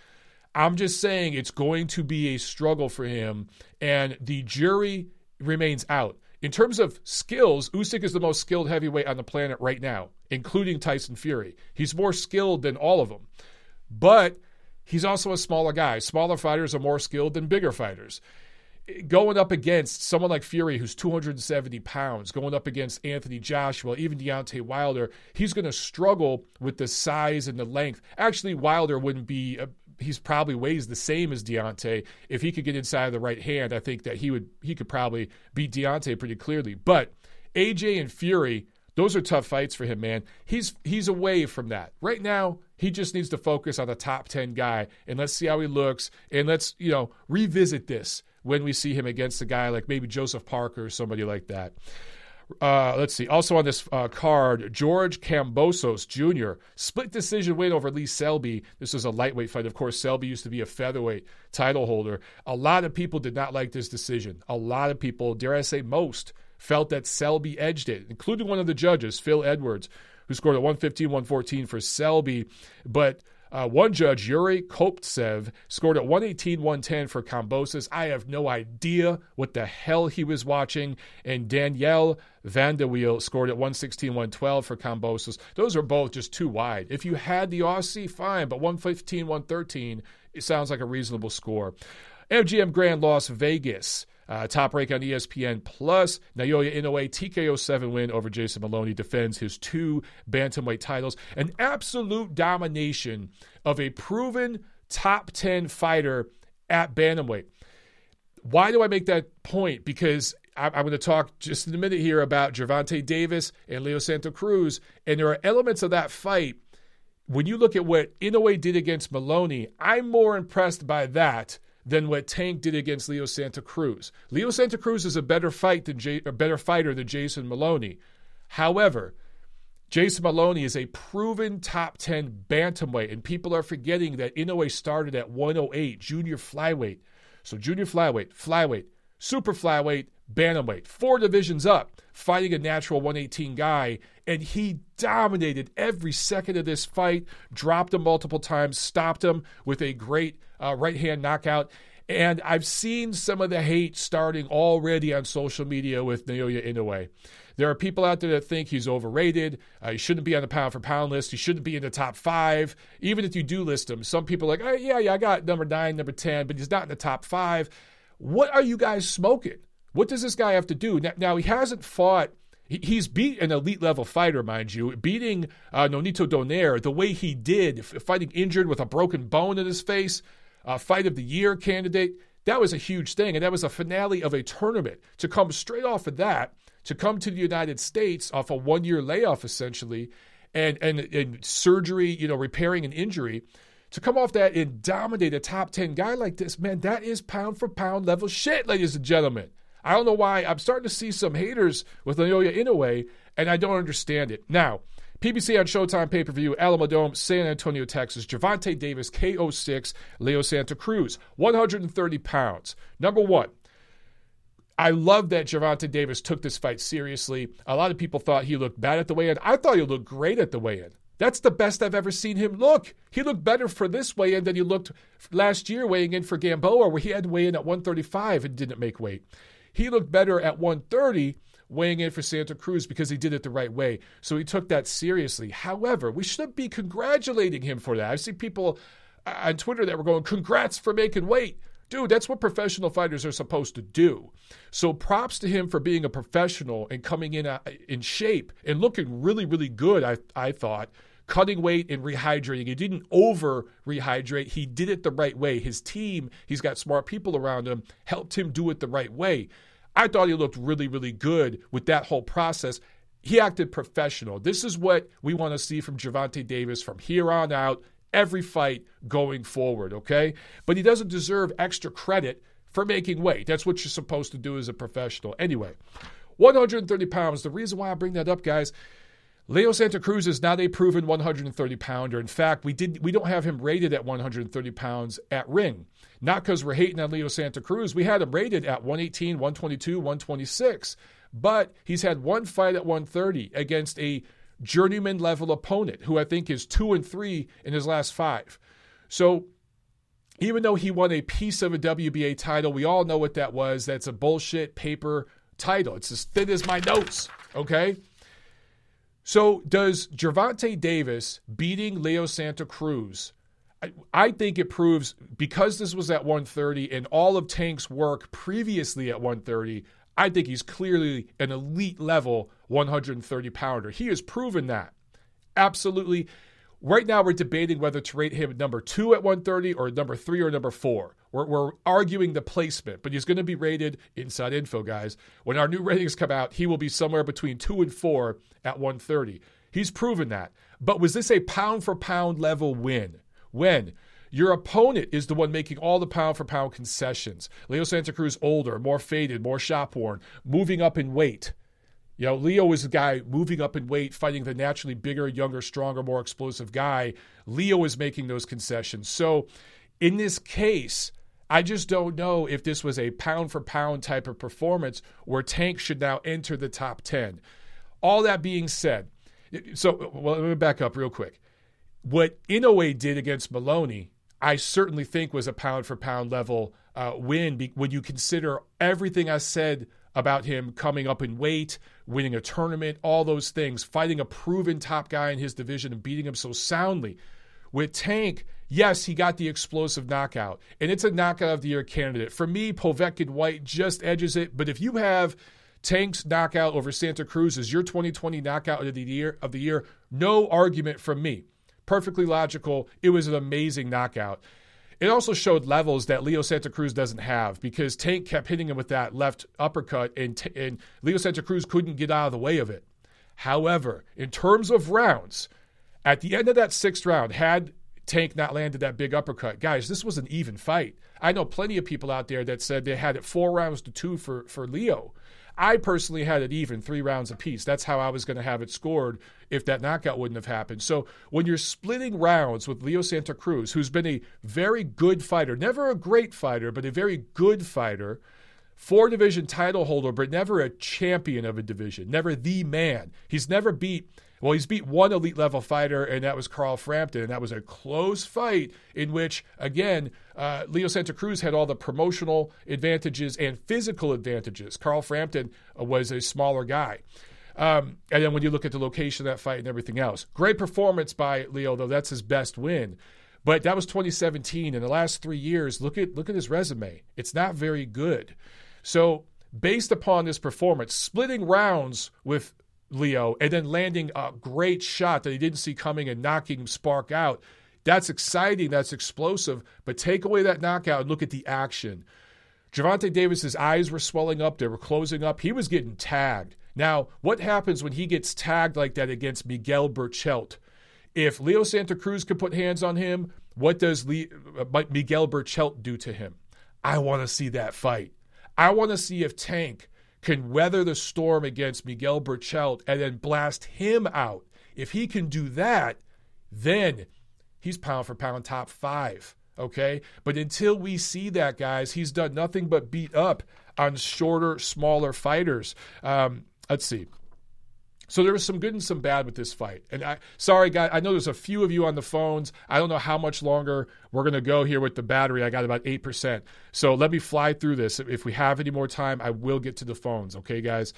I'm just saying it's going to be a struggle for him, and the jury remains out. In terms of skills, Usyk is the most skilled heavyweight on the planet right now, including Tyson Fury. He's more skilled than all of them. But he's also a smaller guy. Smaller fighters are more skilled than bigger fighters. Going up against someone like Fury, who's 270 pounds, going up against Anthony Joshua, even Deontay Wilder, he's going to struggle with the size and the length. Actually, Wilder wouldn't be a, he's probably weighs the same as Deontay. If he could get inside of the right hand, I think that he would he could probably beat Deontay pretty clearly. But AJ and Fury, those are tough fights for him, man. He's he's away from that. Right now, he just needs to focus on the top 10 guy and let's see how he looks and let's, you know, revisit this when we see him against a guy like maybe Joseph Parker or somebody like that. Uh, let's see. Also on this uh, card, George Kambosos Jr. split decision win over Lee Selby. This was a lightweight fight. Of course, Selby used to be a featherweight title holder. A lot of people did not like this decision. A lot of people, dare I say most, felt that Selby edged it, including one of the judges, Phil Edwards, who scored a 115 114 for Selby. But uh, one judge, Yuri Koptsev, scored at 118 110 for Kambosos. I have no idea what the hell he was watching. And Danielle Vanderweel scored at 116 112 for Kambosos. Those are both just too wide. If you had the Aussie, fine, but 115 113, it sounds like a reasonable score. MGM Grand Las Vegas. Uh, top rank on ESPN Plus. Naoya Inoue TKO 7 win over Jason Moloney defends his two bantamweight titles. An absolute domination of a proven top 10 fighter at bantamweight. Why do I make that point? Because I'm going to talk just in a minute here about Gervonta Davis and Leo Santa Cruz, and there are elements of that fight. When you look at what Inoue did against Moloney, I'm more impressed by that than what Tank did against Leo Santa Cruz. Leo Santa Cruz is a better fight than a better fighter than Jason Moloney. However, Jason Moloney is a proven top 10 bantamweight, and people are forgetting that Inoue started at 108, junior flyweight. So junior flyweight, flyweight, super flyweight, bantamweight, four divisions up, fighting a natural 118 guy, and he dominated every second of this fight, dropped him multiple times, stopped him with a great uh, right hand knockout. And I've seen some of the hate starting already on social media with Naoya Inoue. There are people out there that think he's overrated. Uh, he shouldn't be on the pound for pound list. He shouldn't be in the top five. Even if you do list him, some people are like, oh, yeah, yeah, I got number nine, number 10, but he's not in the top five. What are you guys smoking? What does this guy have to do? Now, now he hasn't fought. He's beat an elite level fighter, mind you, beating uh, Nonito Donaire the way he did, fighting injured with a broken bone in his face uh, fight of the year candidate. That was a huge thing. And that was a finale of a tournament. To come straight off of that, to come to the United States off a one year layoff, essentially, and, and, and surgery, you know, repairing an injury, to come off that and dominate a top 10 guy like this, man, that is pound for pound level shit, ladies and gentlemen. I don't know why. I'm starting to see some haters with Naoya Inoue, and I don't understand it. Now, PBC on Showtime pay per view, Alamodome, San Antonio, Texas. Gervonta Davis, KO6, Leo Santa Cruz, 130 pounds. Number one, I love that Gervonta Davis took this fight seriously. A lot of people thought he looked bad at the weigh in. I thought he looked great at the weigh in. That's the best I've ever seen him look. He looked better for this weigh in than he looked last year weighing in for Gamboa, where he had to weigh in at 135 and didn't make weight. He looked better at 130 weighing in for Santa Cruz because he did it the right way. So he took that seriously. However, we shouldn't be congratulating him for that. I see people uh, on Twitter that were going, congrats for making weight. Dude, that's what professional fighters are supposed to do. So props to him for being a professional and coming in uh, in shape and looking really, really good, I, I thought. Cutting weight and rehydrating. He didn't over rehydrate. He did it the right way. His team, he's got smart people around him, helped him do it the right way. I thought he looked really, really good with that whole process. He acted professional. This is what we want to see from Gervonta Davis from here on out, every fight going forward, okay? But he doesn't deserve extra credit for making weight. That's what you're supposed to do as a professional. Anyway, 130 pounds. The reason why I bring that up, guys, Leo Santa Cruz is not a proven 130 pounder. In fact, we did we don't have him rated at 130 pounds at ring. Not because we're hating on Leo Santa Cruz. We had him rated at 118, 122, 126. But he's had one fight at 130 against a journeyman level opponent who I think is two and three in his last five. So even though he won a piece of a WBA title, we all know what that was. That's a bullshit paper title. It's as thin as my notes. Okay. So does Gervonta Davis beating Leo Santa Cruz? I, I think it proves because this was at 130 and all of Tank's work previously at 130, I think he's clearly an elite level 130 pounder. He has proven that. Absolutely. Right now, we're debating whether to rate him number two at 130 or number three or number four. We're, we're arguing the placement, but he's going to be rated inside info, guys. When our new ratings come out, he will be somewhere between two and four at 130. He's proven that. But was this a pound for pound level win? When? Your opponent is the one making all the pound for pound concessions. Leo Santa Cruz, older, more faded, more shop worn, moving up in weight. You know, Leo is the guy moving up in weight, fighting the naturally bigger, younger, stronger, more explosive guy. Leo is making those concessions. So, in this case, I just don't know if this was a pound for pound type of performance where Tank should now enter the top 10. All that being said, so well, let me back up real quick. What Inoue did against Moloney, I certainly think was a pound for pound level uh, win when you consider everything I said about him coming up in weight, winning a tournament, all those things, fighting a proven top guy in his division and beating him so soundly. With Tank, yes, he got the explosive knockout, and it's a knockout of the year candidate. For me, Povetkin Whyte just edges it, but if you have Tank's knockout over Santa Cruz as your 2020 knockout of the year, of the year, no argument from me. Perfectly logical. It was an amazing knockout. It also showed levels that Leo Santa Cruz doesn't have because Tank kept hitting him with that left uppercut, and, t- and Leo Santa Cruz couldn't get out of the way of it. However, in terms of rounds, at the end of that sixth round, had Tank not landed that big uppercut, guys, this was an even fight. I know plenty of people out there that said they had it four rounds to two for, for Leo. I personally had it even three rounds apiece. That's how I was going to have it scored if that knockout wouldn't have happened. So when you're splitting rounds with Leo Santa Cruz, who's been a very good fighter, never a great fighter, but a very good fighter, four division title holder, but never a champion of a division, never the man. He's never beat well, he's beat one elite level fighter, and that was Carl Frampton. And that was a close fight in which, again, uh, Leo Santa Cruz had all the promotional advantages and physical advantages. Carl Frampton uh, was a smaller guy. Um, and then when you look at the location of that fight and everything else, great performance by Leo, though that's his best win. But that was 2017. In the last three years, look at look at his resume. It's not very good. So based upon this performance, splitting rounds with Leo, and then landing a great shot that he didn't see coming and knocking Spark out. That's exciting. That's explosive. But take away that knockout and look at the action. Gervonta Davis's eyes were swelling up. They were closing up. He was getting tagged. Now, what happens when he gets tagged like that against Miguel Berchelt? If Leo Santa Cruz could put hands on him, what does Le- uh, Miguel Berchelt do to him? I want to see that fight. I want to see if Tank can weather the storm against Miguel Berchelt and then blast him out, if he can do that, then he's pound for pound top five. Okay. But until we see that, guys, he's done nothing but beat up on shorter, smaller fighters. Um, let's see. So there was some good and some bad with this fight. And I sorry guys, I know there's a few of you on the phones. I don't know how much longer we're going to go here with the battery. I got about 8%. So let me fly through this. If we have any more time, I will get to the phones, okay guys?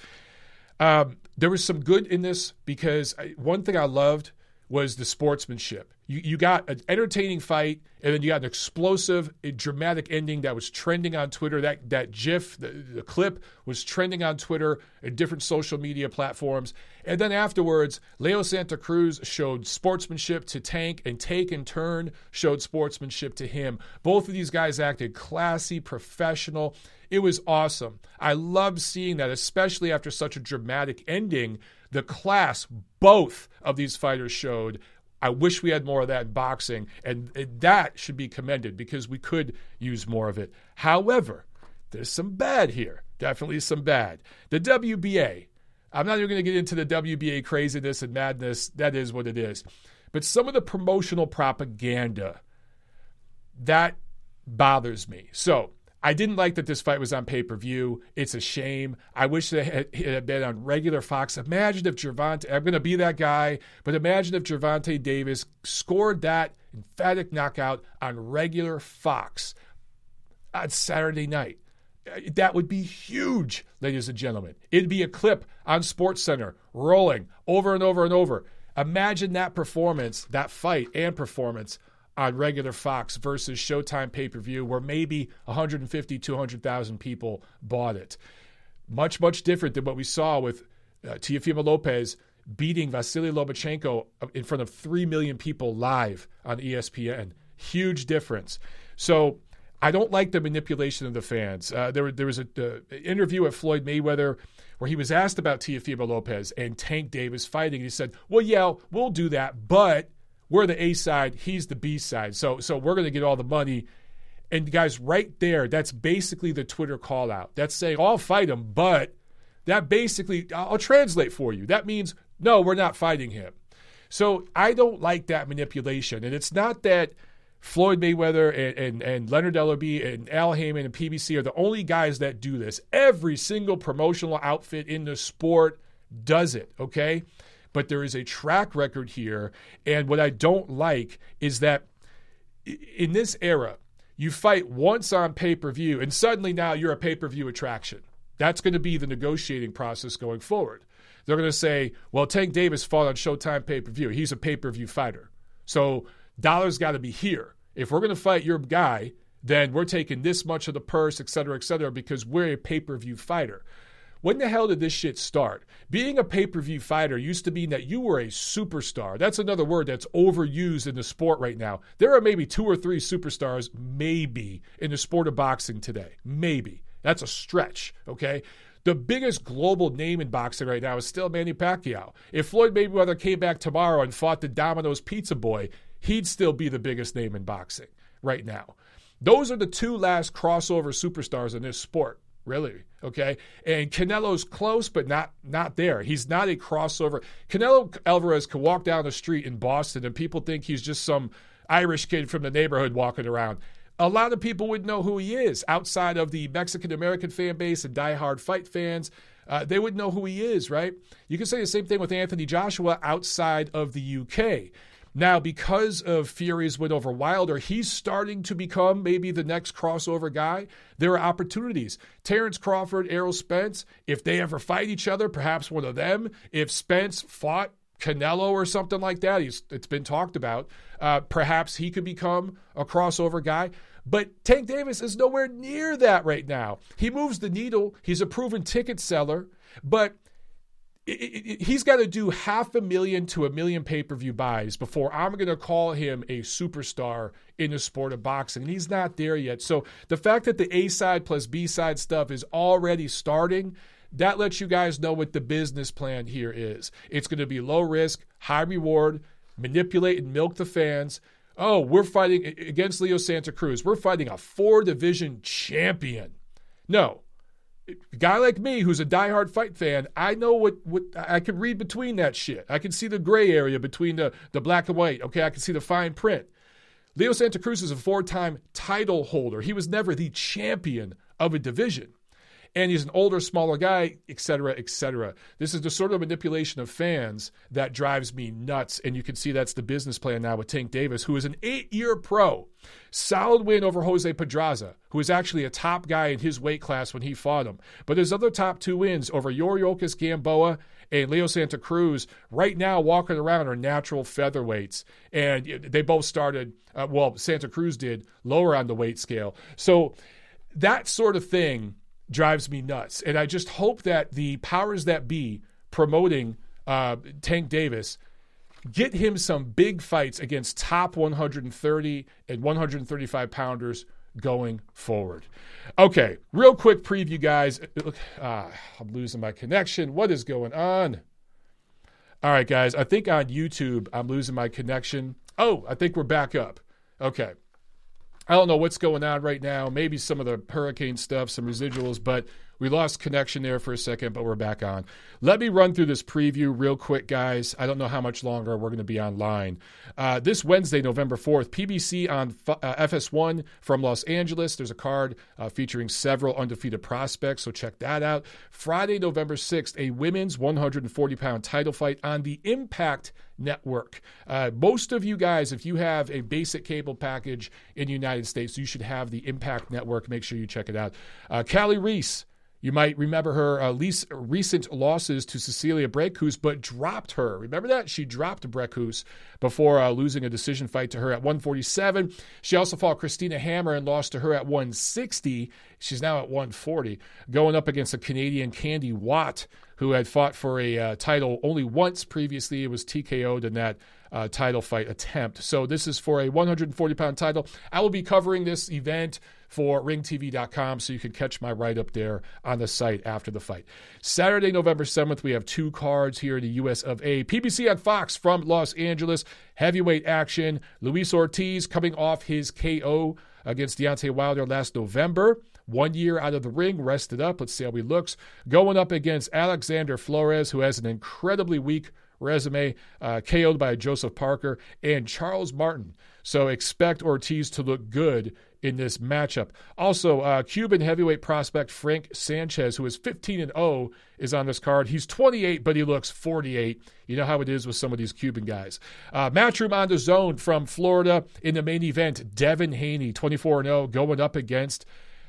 Um, there was some good in this because I, one thing I loved was the sportsmanship. You, you got an entertaining fight, and then you got an explosive, dramatic ending that was trending on Twitter. That that GIF, the, the clip, was trending on Twitter and different social media platforms. And then afterwards, Leo Santa Cruz showed sportsmanship to Tank, and Tank in turn showed sportsmanship to him. Both of these guys acted classy, professional. It was awesome. I loved seeing that, especially after such a dramatic ending. The class both of these fighters showed I wish we had more of that in boxing, and that should be commended because we could use more of it. However, there's some bad here. Definitely some bad. The WBA. I'm not even going to get into the WBA craziness and madness. That is what it is. But some of the promotional propaganda that bothers me. So I didn't like that this fight was on pay per view. It's a shame. I wish it had, it had been on regular Fox. Imagine if Gervonta, I'm going to be that guy, but imagine if Gervonta Davis scored that emphatic knockout on regular Fox on Saturday night. Uh, that would be huge, ladies and gentlemen. It'd be a clip on Sports Center rolling over and over and over. Imagine that performance, that fight and performance on regular Fox versus Showtime pay per view, where maybe 150, 200,000 people bought it. Much, much different than what we saw with uh, Teofimo Lopez beating Vasily Lomachenko in front of 3 million people live on ESPN. Huge difference. So I don't like the manipulation of the fans. Uh, there, there was an interview at Floyd Mayweather where he was asked about Teofimo Lopez and Tank Davis fighting. And he said, Well, yeah, we'll do that, but we're the A side, he's the B side. So so we're going to get all the money. And guys, right there, that's basically the Twitter call out. That's saying, I'll fight him, but that basically, I'll translate for you. That means, no, we're not fighting him. So I don't like that manipulation. And it's not that Floyd Mayweather and, and, and Leonard Ellerbe and Al Haymon and PBC are the only guys that do this. Every single promotional outfit in the sport does it, okay? But there is a track record here. And what I don't like is that in this era, you fight once on pay per view, and suddenly now you're a pay per view attraction. That's going to be the negotiating process going forward. They're going to say, well, Tank Davis fought on Showtime pay per view. He's a pay per view fighter. So dollars got to be here. If we're going to fight your guy, then we're taking this much of the purse, et cetera, et cetera, because we're a pay per view fighter. When the hell did this shit start? Being a pay per view fighter used to mean that you were a superstar. That's another word that's overused in the sport right now. There are maybe two or three superstars, maybe, in the sport of boxing today. Maybe. That's a stretch, okay? The biggest global name in boxing right now is still Manny Pacquiao. If Floyd Mayweather came back tomorrow and fought the Domino's Pizza Boy, he'd still be the biggest name in boxing right now. Those are the two last crossover superstars in this sport really. Okay, and Canelo's close, but not not there. He's not a crossover. Canelo Alvarez can walk down the street in Boston, and people think he's just some Irish kid from the neighborhood walking around. A lot of people would know who he is outside of the Mexican American fan base and diehard fight fans. Uh, they would know who he is, right? You can say the same thing with Anthony Joshua outside of the UK. Now, because of Fury's win over Wilder, he's starting to become maybe the next crossover guy. There are opportunities. Terrence Crawford, Errol Spence, if they ever fight each other, perhaps one of them. If Spence fought Canelo or something like that, it's been talked about. Uh, perhaps he could become a crossover guy. But Tank Davis is nowhere near that right now. He moves the needle. He's a proven ticket seller, but he's got to do half a million to a million pay per view buys before I'm going to call him a superstar in the sport of boxing. And he's not there yet. So the fact that the A side plus B side stuff is already starting, that lets you guys know what the business plan here is. It's going to be low risk, high reward, manipulate and milk the fans. Oh, we're fighting against Leo Santa Cruz. We're fighting a four division champion. No, a guy like me who's a diehard fight fan, I know what, what I can read between that shit. I can see the gray area between the, the black and white. Okay, I can see the fine print. Leo Santa Cruz is a four time title holder. He was never the champion of a division and he's an older, smaller guy, et cetera, et cetera. This is the sort of manipulation of fans that drives me nuts. And you can see that's the business plan now with Tank Davis, who is an eight year pro. Solid win over Jose Pedraza, who is actually a top guy in his weight class when he fought him. But his other top two wins over Yuriorkis Gamboa and Leo Santa Cruz right now walking around are natural featherweights. And they both started, uh, well, Santa Cruz did lower on the weight scale. So that sort of thing drives me nuts. And I just hope that the powers that be promoting uh, Tank Davis get him some big fights against top 130 and 135 pounders going forward. Okay, real quick preview, guys. Uh, I'm losing my connection. What is going on? All right, guys. I think on YouTube I'm losing my connection. Oh, I think we're back up. Okay. I don't know what's going on right now. Maybe some of the hurricane stuff, some residuals, but we lost connection there for a second, but we're back on. Let me run through this preview real quick, guys. I don't know how much longer we're going to be online. Uh, this Wednesday, November 4th, PBC on F- uh, FS1 from Los Angeles. There's a card uh, featuring several undefeated prospects, so check that out. Friday, November 6th, a women's 140 pound title fight on the Impact Network. Uh, most of you guys, if you have a basic cable package in the United States, you should have the Impact Network. Make sure you check it out. Uh, Kali Reis you might remember her uh, least recent losses to Cecilia Brækhus, but dropped her. Remember that? She dropped Brækhus before uh, losing a decision fight to her at 147. She also fought Christina Hammer and lost to her at 160. She's now at 140, going up against a Canadian Kandi Wyatt, who had fought for a uh, title only once previously. It was TKO'd in that uh, title fight attempt. So this is for a 140 pound title. I will be covering this event for ringtv.com so you can catch my write up there on the site after the fight. Saturday, November 7th, we have two cards here in the US of A. PBC on Fox from Los Angeles. Heavyweight action. Luis Ortiz coming off his KO against Deontay Wilder last November. One year out of the ring, rested up. Let's see how he looks. Going up against Alexander Flores, who has an incredibly weak resume, uh, KO'd by Joseph Parker, and Charles Martin. So expect Ortiz to look good in this matchup. Also, uh, Cuban heavyweight prospect Frank Sanchez, who is 15 and 0, is on this card. He's 28, but he looks 48. You know how it is with some of these Cuban guys. Uh, matchroom on the zone from Florida in the main event. Devin Haney, 24 0, going up against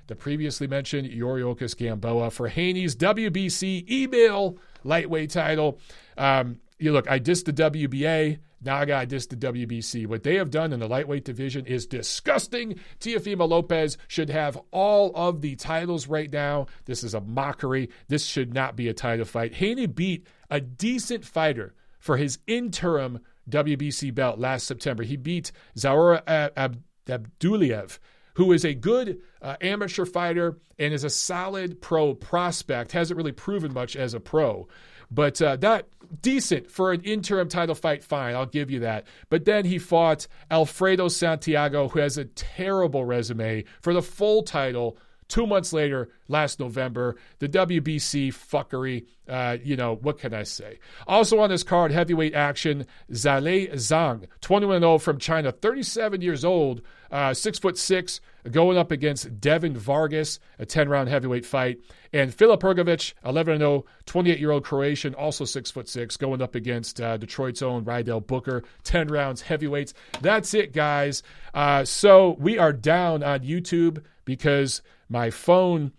the previously mentioned Yuriorkis Gamboa for Haney's WBC email lightweight title. Um, you look, I dissed the WBA. Now I got diss the WBC. What they have done in the lightweight division is disgusting. Teofimo Lopez should have all of the titles right now. This is a mockery. This should not be a title fight. Haney beat a decent fighter for his interim WBC belt last September. He beat Zaur Ab- Abdullaev who is a good uh, amateur fighter and is a solid pro prospect. Hasn't really proven much as a pro. But uh, that decent for an interim title fight, fine, I'll give you that. But then he fought Alfredo Santiago, who has a terrible resume for the full title. Two months later, last November, the WBC fuckery. Uh, you know, what can I say? Also on this card, heavyweight action, Zhilei Zhang, 21 0 from China, 37 years old, uh, six foot six, going up against Devin Vargas, a 10 round heavyweight fight. And Filip Hrgovic, 11 0, 28 year old Croatian, also six foot six, going up against uh, Detroit's own Rydell Booker, 10 rounds heavyweights. That's it, guys. Uh, so we are down on YouTube because my phone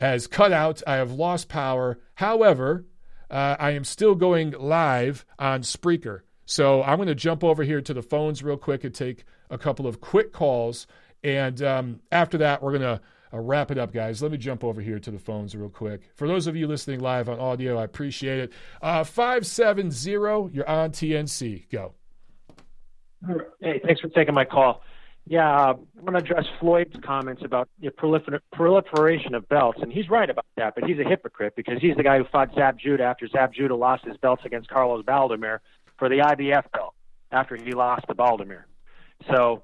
has cut out. I have lost power. However, uh, I am still going live on Spreaker. So I'm going to jump over here to the phones real quick and take a couple of quick calls. And um, after that, we're going to uh, wrap it up, guys. Let me jump over here to the phones real quick. For those of you listening live on audio, I appreciate it. Uh, 570, you're on TNC. Go. Hey, thanks for taking my call. Yeah, uh, I'm going to address Floyd's comments about the prolifer- proliferation of belts, and he's right about that. But he's a hypocrite because he's the guy who fought Zab Judah after Zab Judah lost his belts against Carlos Baldomir for the IBF belt after he lost to Baldomir. So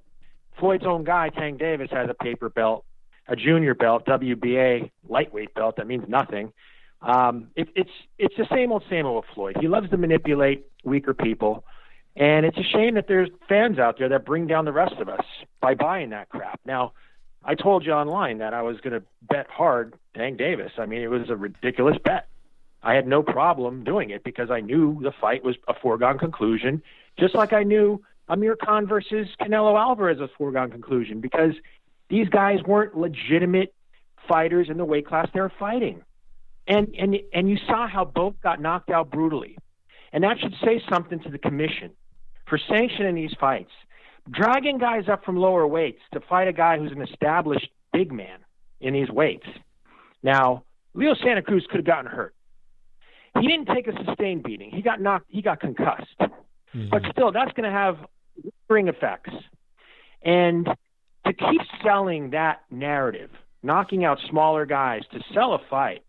Floyd's own guy, Tank Davis, has a paper belt, a junior belt, WBA lightweight belt. That means nothing. Um, it, it's it's the same old same old with Floyd. He loves to manipulate weaker people, and it's a shame that there's fans out there that bring down the rest of us by buying that crap. Now, I told you online that I was going to bet hard Tank Davis. I mean, it was a ridiculous bet. I had no problem doing it because I knew the fight was a foregone conclusion, just like I knew Amir Khan versus Canelo Alvarez was a foregone conclusion because these guys weren't legitimate fighters in the weight class they were fighting. And and and you saw how both got knocked out brutally. And that should say something to the commission for sanctioning these fights. Dragging guys up from lower weights to fight a guy who's an established big man in these weights. Now, Leo Santa Cruz could have gotten hurt. He didn't take a sustained beating. He got knocked he got concussed. Mm-hmm. But still, that's going to have lingering effects. And to keep selling that narrative, knocking out smaller guys to sell a fight,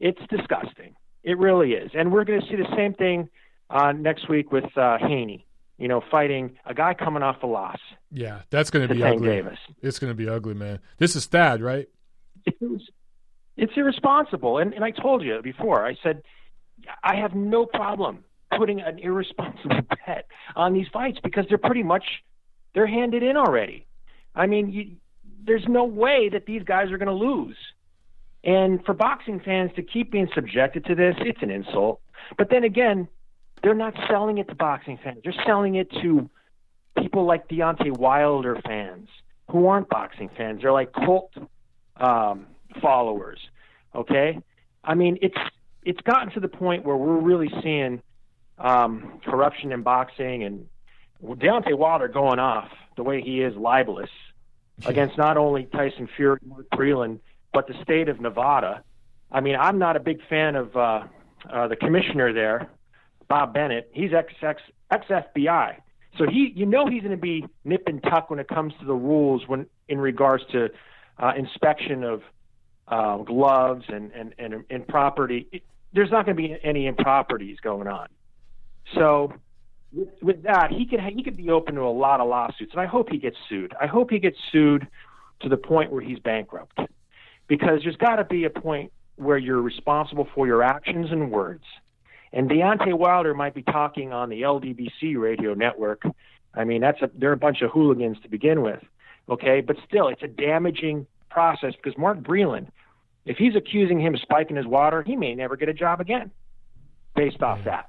it's disgusting. It really is. And we're going to see the same thing uh, next week with uh, Haney you know, fighting a guy coming off a loss. Yeah, that's going to be ugly. Davis. It's going to be ugly, man. This is Thad, right? It's, it's irresponsible. And, and I told you before, I said, I have no problem putting an irresponsible (laughs) bet on these fights because they're pretty much they're handed in already. I mean, you, there's no way that these guys are going to lose. And for boxing fans to keep being subjected to this, it's an insult. But then again, they're not selling it to boxing fans. They're selling it to people like Deontay Wilder fans who aren't boxing fans. They're like cult um, followers. Okay, I mean it's it's gotten to the point where we're really seeing um, corruption in boxing and Deontay Wilder going off the way he is libelous against not only Tyson Fury, and Mark Breland, but the state of Nevada. I mean, I'm not a big fan of uh, uh, the commissioner there, Bob Bennett. He's ex ex FBI, so he you know he's going to be nip and tuck when it comes to the rules when in regards to uh, inspection of uh, gloves and and and, and property. It, there's not going to be any improperties going on. So with, with that, he could he could be open to a lot of lawsuits, and I hope he gets sued. I hope he gets sued to the point where he's bankrupt, because there's got to be a point where you're responsible for your actions and words. And Deontay Wilder might be talking on the LDBC radio network. I mean, that's a they're a bunch of hooligans to begin with, okay? But still, it's a damaging process because Mark Breland, if he's accusing him of spiking his water, he may never get a job again, based off that.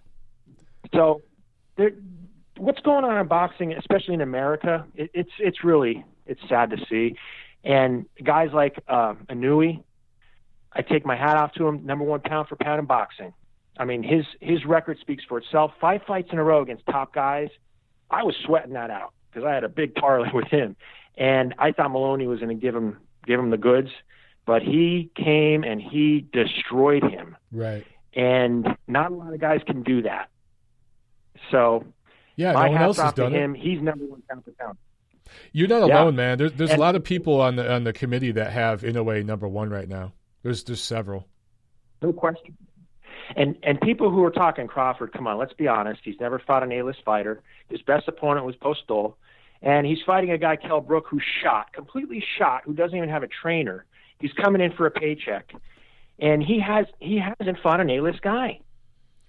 So, there, what's going on in boxing, especially in America, it, it's it's really it's sad to see. And guys like uh, Inoue, I take my hat off to him. Number one pound for pound in boxing. I mean, his his record speaks for itself. Five fights in a row against top guys. I was sweating that out because I had a big parlay (laughs) with him, and I thought Moloney was going to give him give him the goods, but he came and he destroyed him. Right. And not a lot of guys can do that. So yeah, my no one else has done him. it. He's number one pound for pound. You're not Yeah. alone, man. There's there's a lot of people on the on the committee that have Inoue number one right now. There's there's several. No question. And and people who are talking Crawford, come on, let's be honest. He's never fought an A-list fighter. His best opponent was Postol, and he's fighting a guy Kell Brook who's shot, completely shot, who doesn't even have a trainer. He's coming in for a paycheck, and he has he hasn't fought an A-list guy,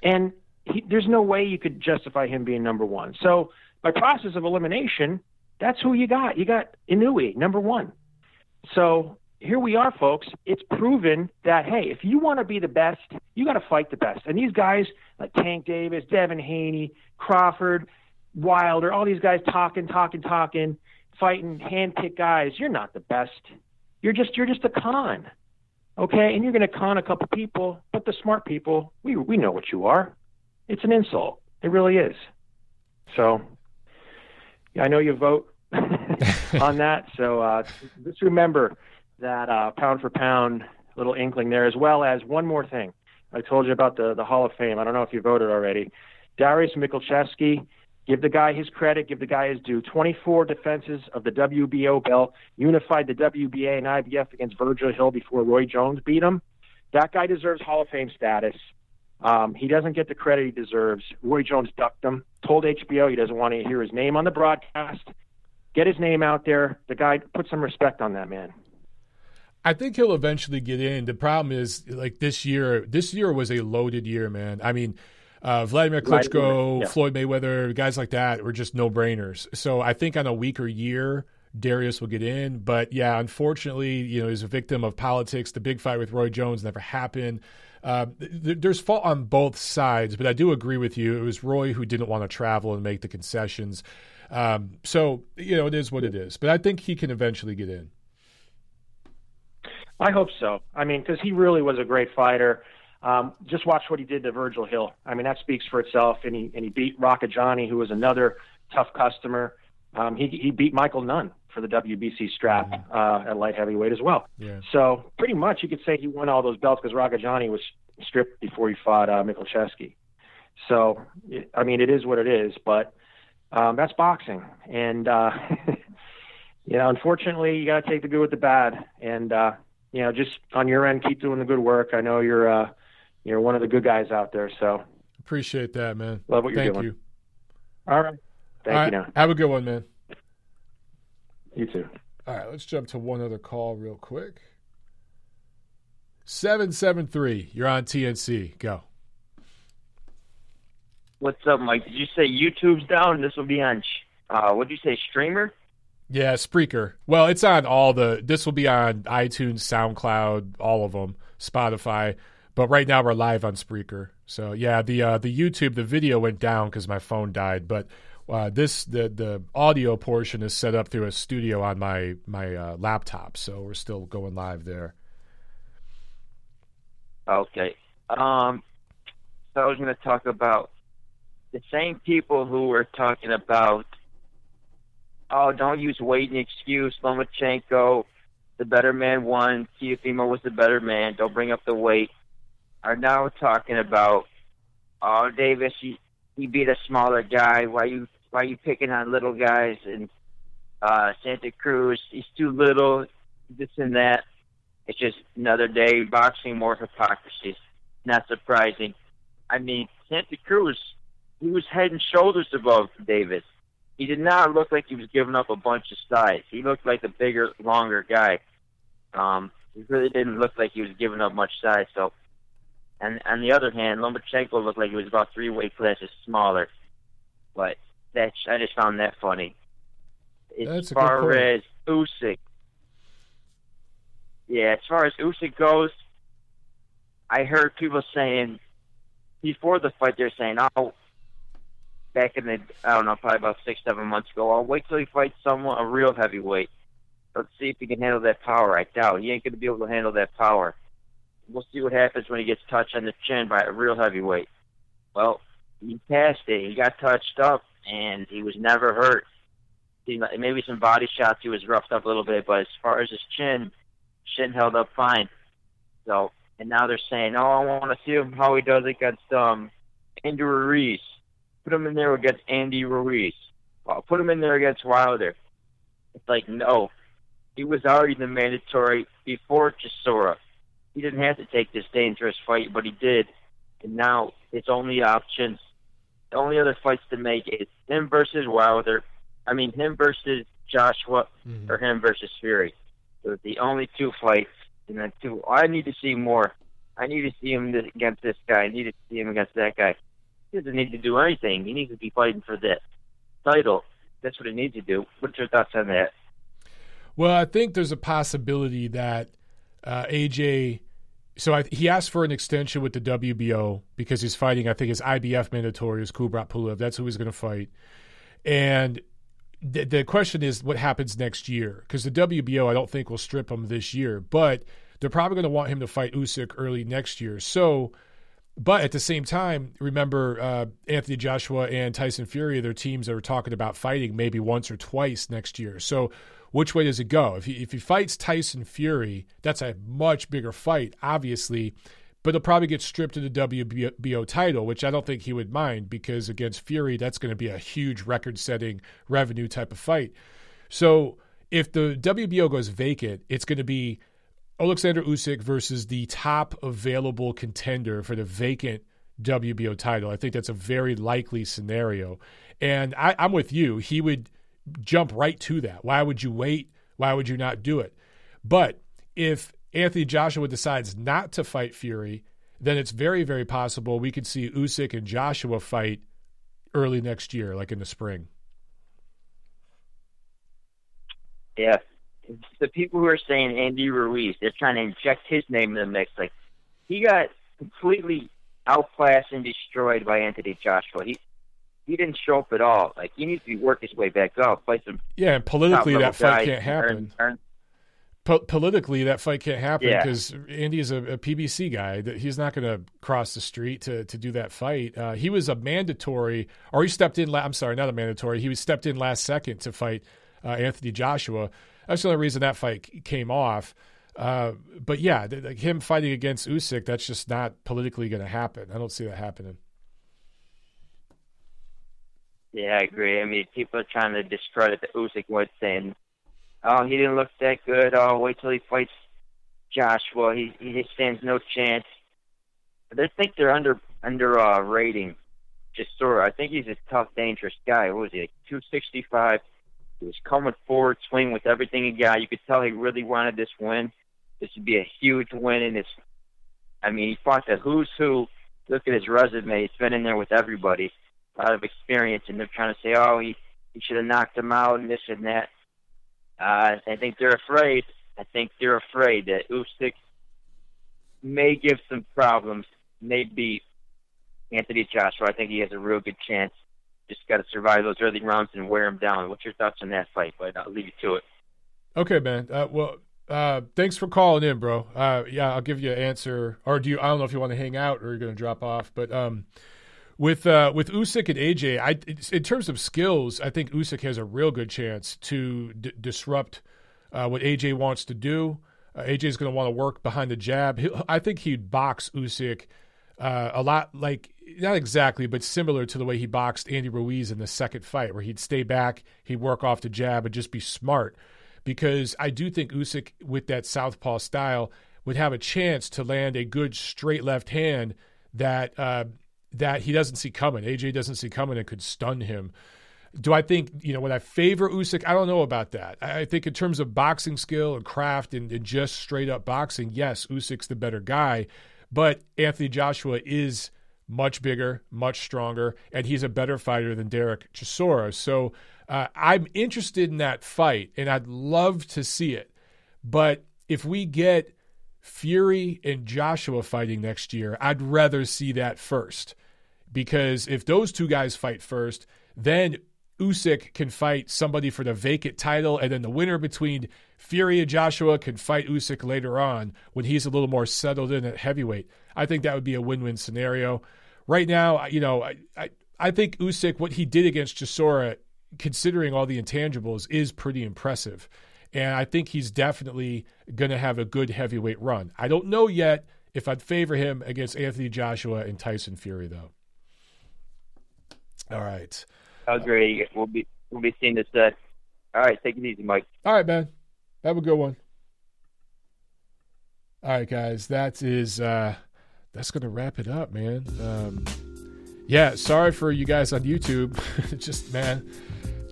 and he, there's no way you could justify him being number one. So by process of elimination, that's who you got. You got Inoue, number one. So here we are, folks. It's proven that hey, if you want to be the best, you got to fight the best. And these guys like Tank Davis, Devin Haney, Crawford, Wilder, all these guys talking, talking, talking, fighting hand-picked guys. You're not the best. You're just you're just a con, okay? And you're going to con a couple people, but the smart people, we we know what you are. It's an insult. It really is. So, yeah, I know you vote (laughs) on that. So uh, just remember that uh, pound for pound little inkling there, as well as one more thing. I told you about the the Hall of Fame. I don't know if you voted already. Darius Michalczewski, give the guy his credit, give the guy his due. 24 defenses of the WBO belt, unified the WBA and IBF against Virgil Hill before Roy Jones beat him. That guy deserves Hall of Fame status. Um, he doesn't get the credit he deserves. Roy Jones ducked him, told HBO he doesn't want to hear his name on the broadcast. Get his name out there. The guy, put some respect on that man. I think he'll eventually get in. The problem is, like this year, this year was a loaded year, man. I mean, uh, Vladimir Klitschko, Yeah. Floyd Mayweather, guys like that were just no brainers. So I think on a weaker year, Darius will get in. But yeah, unfortunately, you know, he's a victim of politics. The big fight with Roy Jones never happened. Uh, th- there's fault on both sides, but I do agree with you. It was Roy who didn't want to travel and make the concessions. Um, so you know, it is what it is. But I think he can eventually get in. I hope so. I mean, because he really was a great fighter. Um, just watch what he did to Virgil Hill. I mean, that speaks for itself. And he and he beat Rocchigiani, who was another tough customer. Um, he he beat Michael Nunn for the WBC strap uh, at light heavyweight as well. Yeah. So pretty much you could say he won all those belts because Rocchigiani was stripped before he fought uh, Michalczewski. So it, I mean, it is what it is. But um, that's boxing, and uh, (laughs) you know, unfortunately, you got to take the good with the bad, and uh, you know, just on your end, keep doing the good work. I know you're uh, you're one of the good guys out there, so Appreciate that, man. love what you're Thank doing. you. All right. Thank All you. right. Now. Have a good one, man. You too. All right, let's jump to one other call real quick. 773, you're on TNC. Go. What's up, Mike? Did you say YouTube's down? This will be on, uh, what did you say, Streamer? Yeah, Spreaker. Well, it's on all the. This will be on iTunes, SoundCloud, all of them, Spotify. But right now we're live on Spreaker. So yeah, the uh, the YouTube the video went down because my phone died. But uh, this the the audio portion is set up through a studio on my my uh, laptop. So we're still going live there. Okay. Um, so I was going to talk about the same people who were talking about, oh, don't use weight and excuse. Lomachenko, the better man won. Teofimo was the better man. Don't bring up the weight. Are now talking about, oh, Davis, he, he beat a smaller guy. Why you why you picking on little guys? And uh, Santa Cruz, he's too little. This and that. It's just another day boxing more hypocrisy. Not surprising. I mean, Santa Cruz, he was head and shoulders above Davis. He did not look like he was giving up a bunch of size. He looked like a bigger, longer guy. Um, he really didn't look like he was giving up much size. So, and on the other hand, Lomachenko looked like he was about three weight classes smaller. But that's I just found that funny. As That's far as Usyk, yeah, as far as Usyk goes, I heard people saying before the fight they're saying, "Oh, back in the I don't know, probably about six, seven months ago, I'll wait till he fights someone a real heavyweight. Let's see if he can handle that power." I doubt he ain't going to be able to handle that power. We'll see what happens when he gets touched on the chin by a real heavyweight. Well, he passed it. He got touched up, and he was never hurt. Maybe some body shots he was roughed up a little bit, but as far as his chin, chin held up fine. So, and now they're saying, "Oh, I want to see him how he does against um Andy Ruiz. Put him in there against Andy Ruiz. Well, put him in there against Wilder." It's like, no, he was already the mandatory before Chisora. He didn't have to take this dangerous fight, but he did. And now his only options, the only other fights to make is him versus Wilder. I mean, him versus Joshua Mhm. or him versus Fury. Are the only two fights. And then two, I need to see more. I need to see him against this guy. I need to see him against that guy. He doesn't need to do anything. He needs to be fighting for this title. That's what he needs to do. What's your thoughts on that? Well, I think there's a possibility that uh, AJ. So I, he asked for an extension with the WBO because he's fighting. I think his IBF mandatory is Kubrat Pulev. That's who he's going to fight. And the, the question is, what happens next year? Because the WBO, I don't think will strip him this year, but they're probably going to want him to fight Usyk early next year. So, but at the same time, remember uh, Anthony Joshua and Tyson Fury, their teams are talking about fighting maybe once or twice next year. So, which way does it go? If he if he fights Tyson Fury, that's a much bigger fight, obviously, but he'll probably get stripped of the WBO title, which I don't think he would mind because against Fury, that's going to be a huge record-setting revenue type of fight. So, if the WBO goes vacant, it's going to be Alexander Usyk versus the top available contender for the vacant WBO title. I think that's a very likely scenario. And I, I'm with you. He would jump right to that. Why would you wait? Why would you not do it? But if Anthony Joshua decides not to fight Fury, then it's very, very possible we could see Usyk and Joshua fight early next year, like in the spring. Yeah. The people who are saying Andy Ruiz, they're trying to inject his name in the mix. Like, he got completely outclassed and destroyed by Anthony Joshua. He he didn't show up at all. Like, he needs to work his way back up, play some Yeah, and politically that fight can't happen. earn- earn- Po- politically, that fight can't happen Yeah. because Andy is a, a PBC guy. That he's not going to cross the street to to do that fight. Uh, he was a mandatory, or he stepped in. La- I'm sorry, not a mandatory. He was stepped in last second to fight uh, Anthony Joshua. That's the only reason that fight came off. Uh, but yeah, th- like him fighting against Usyk, that's just not politically going to happen. I don't see that happening. Yeah, I agree. I mean, people are trying to discredit the Usyk one, saying, "Oh, he didn't look that good. Oh, wait till he fights Joshua. He he stands no chance." They think they're under under uh, rating Chisora. I think he's a tough, dangerous guy. What was he, like 265? He was coming forward, swinging with everything he got. You could tell he really wanted this win. This would be a huge win in his. I mean, he fought the who's who. Look at his resume. He's been in there with everybody. Lot of experience, and they're trying to say, oh, he he should have knocked him out and this and that. Uh, I think they're afraid. I think they're afraid that Usyk may give some problems, may beat Anthony Joshua. I think he has a real good chance. Just got to survive those early rounds and wear him down. What's your thoughts on that fight? But I'll leave you to it. Okay, man. Uh, well, uh, thanks for calling in, bro. Uh, yeah, I'll give you an answer. Or do you? I don't know if you want to hang out or you're going to drop off. But um, with uh, with Usyk and AJ, I in terms of skills, I think Usyk has a real good chance to d- disrupt uh, what AJ wants to do. Uh, AJ is going to want to work behind the jab. He'll, I think he'd box Usyk uh, a lot like not exactly, but similar to the way he boxed Andy Ruiz in the second fight, where he'd stay back, he'd work off the jab, and just be smart. Because I do think Usyk, with that southpaw style, would have a chance to land a good straight left hand that uh, that he doesn't see coming. AJ doesn't see coming and could stun him. Do I think, you know, when I favor Usyk, I don't know about that. I think in terms of boxing skill and craft and, and just straight up boxing, yes, Usyk's the better guy. But Anthony Joshua is much bigger, much stronger, and he's a better fighter than Derek Chisora. So uh, I'm interested in that fight, and I'd love to see it. But if we get Fury and Joshua fighting next year, I'd rather see that first because if those two guys fight first, then Usyk can fight somebody for the vacant title, and then the winner between Fury and Joshua can fight Usyk later on when he's a little more settled in at heavyweight. I think that would be a win-win scenario. Right now, you know, I I, I think Usyk what he did against Chisora, considering all the intangibles, is pretty impressive, and I think he's definitely going to have a good heavyweight run. I don't know yet if I'd favor him against Anthony Joshua and Tyson Fury, though. All right. Agree. We'll be we'll be seeing this. Uh, all right, take it easy, Mike. All right, man. Have a good one. All right, guys. That is uh, that's gonna wrap it up, man. Um, yeah, sorry for you guys on YouTube. (laughs) Just man,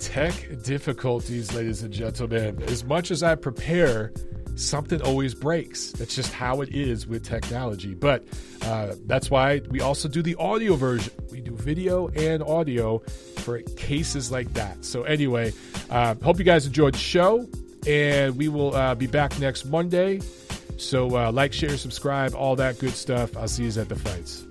tech difficulties, ladies and gentlemen. As much as I prepare something always breaks. That's just how it is with technology. But uh, that's why we also do the audio version. We do video and audio for cases like that. So, anyway, uh, hope you guys enjoyed the show, and we will uh, be back next Monday. So, uh, like, share, subscribe, all that good stuff. I'll see you at the fights.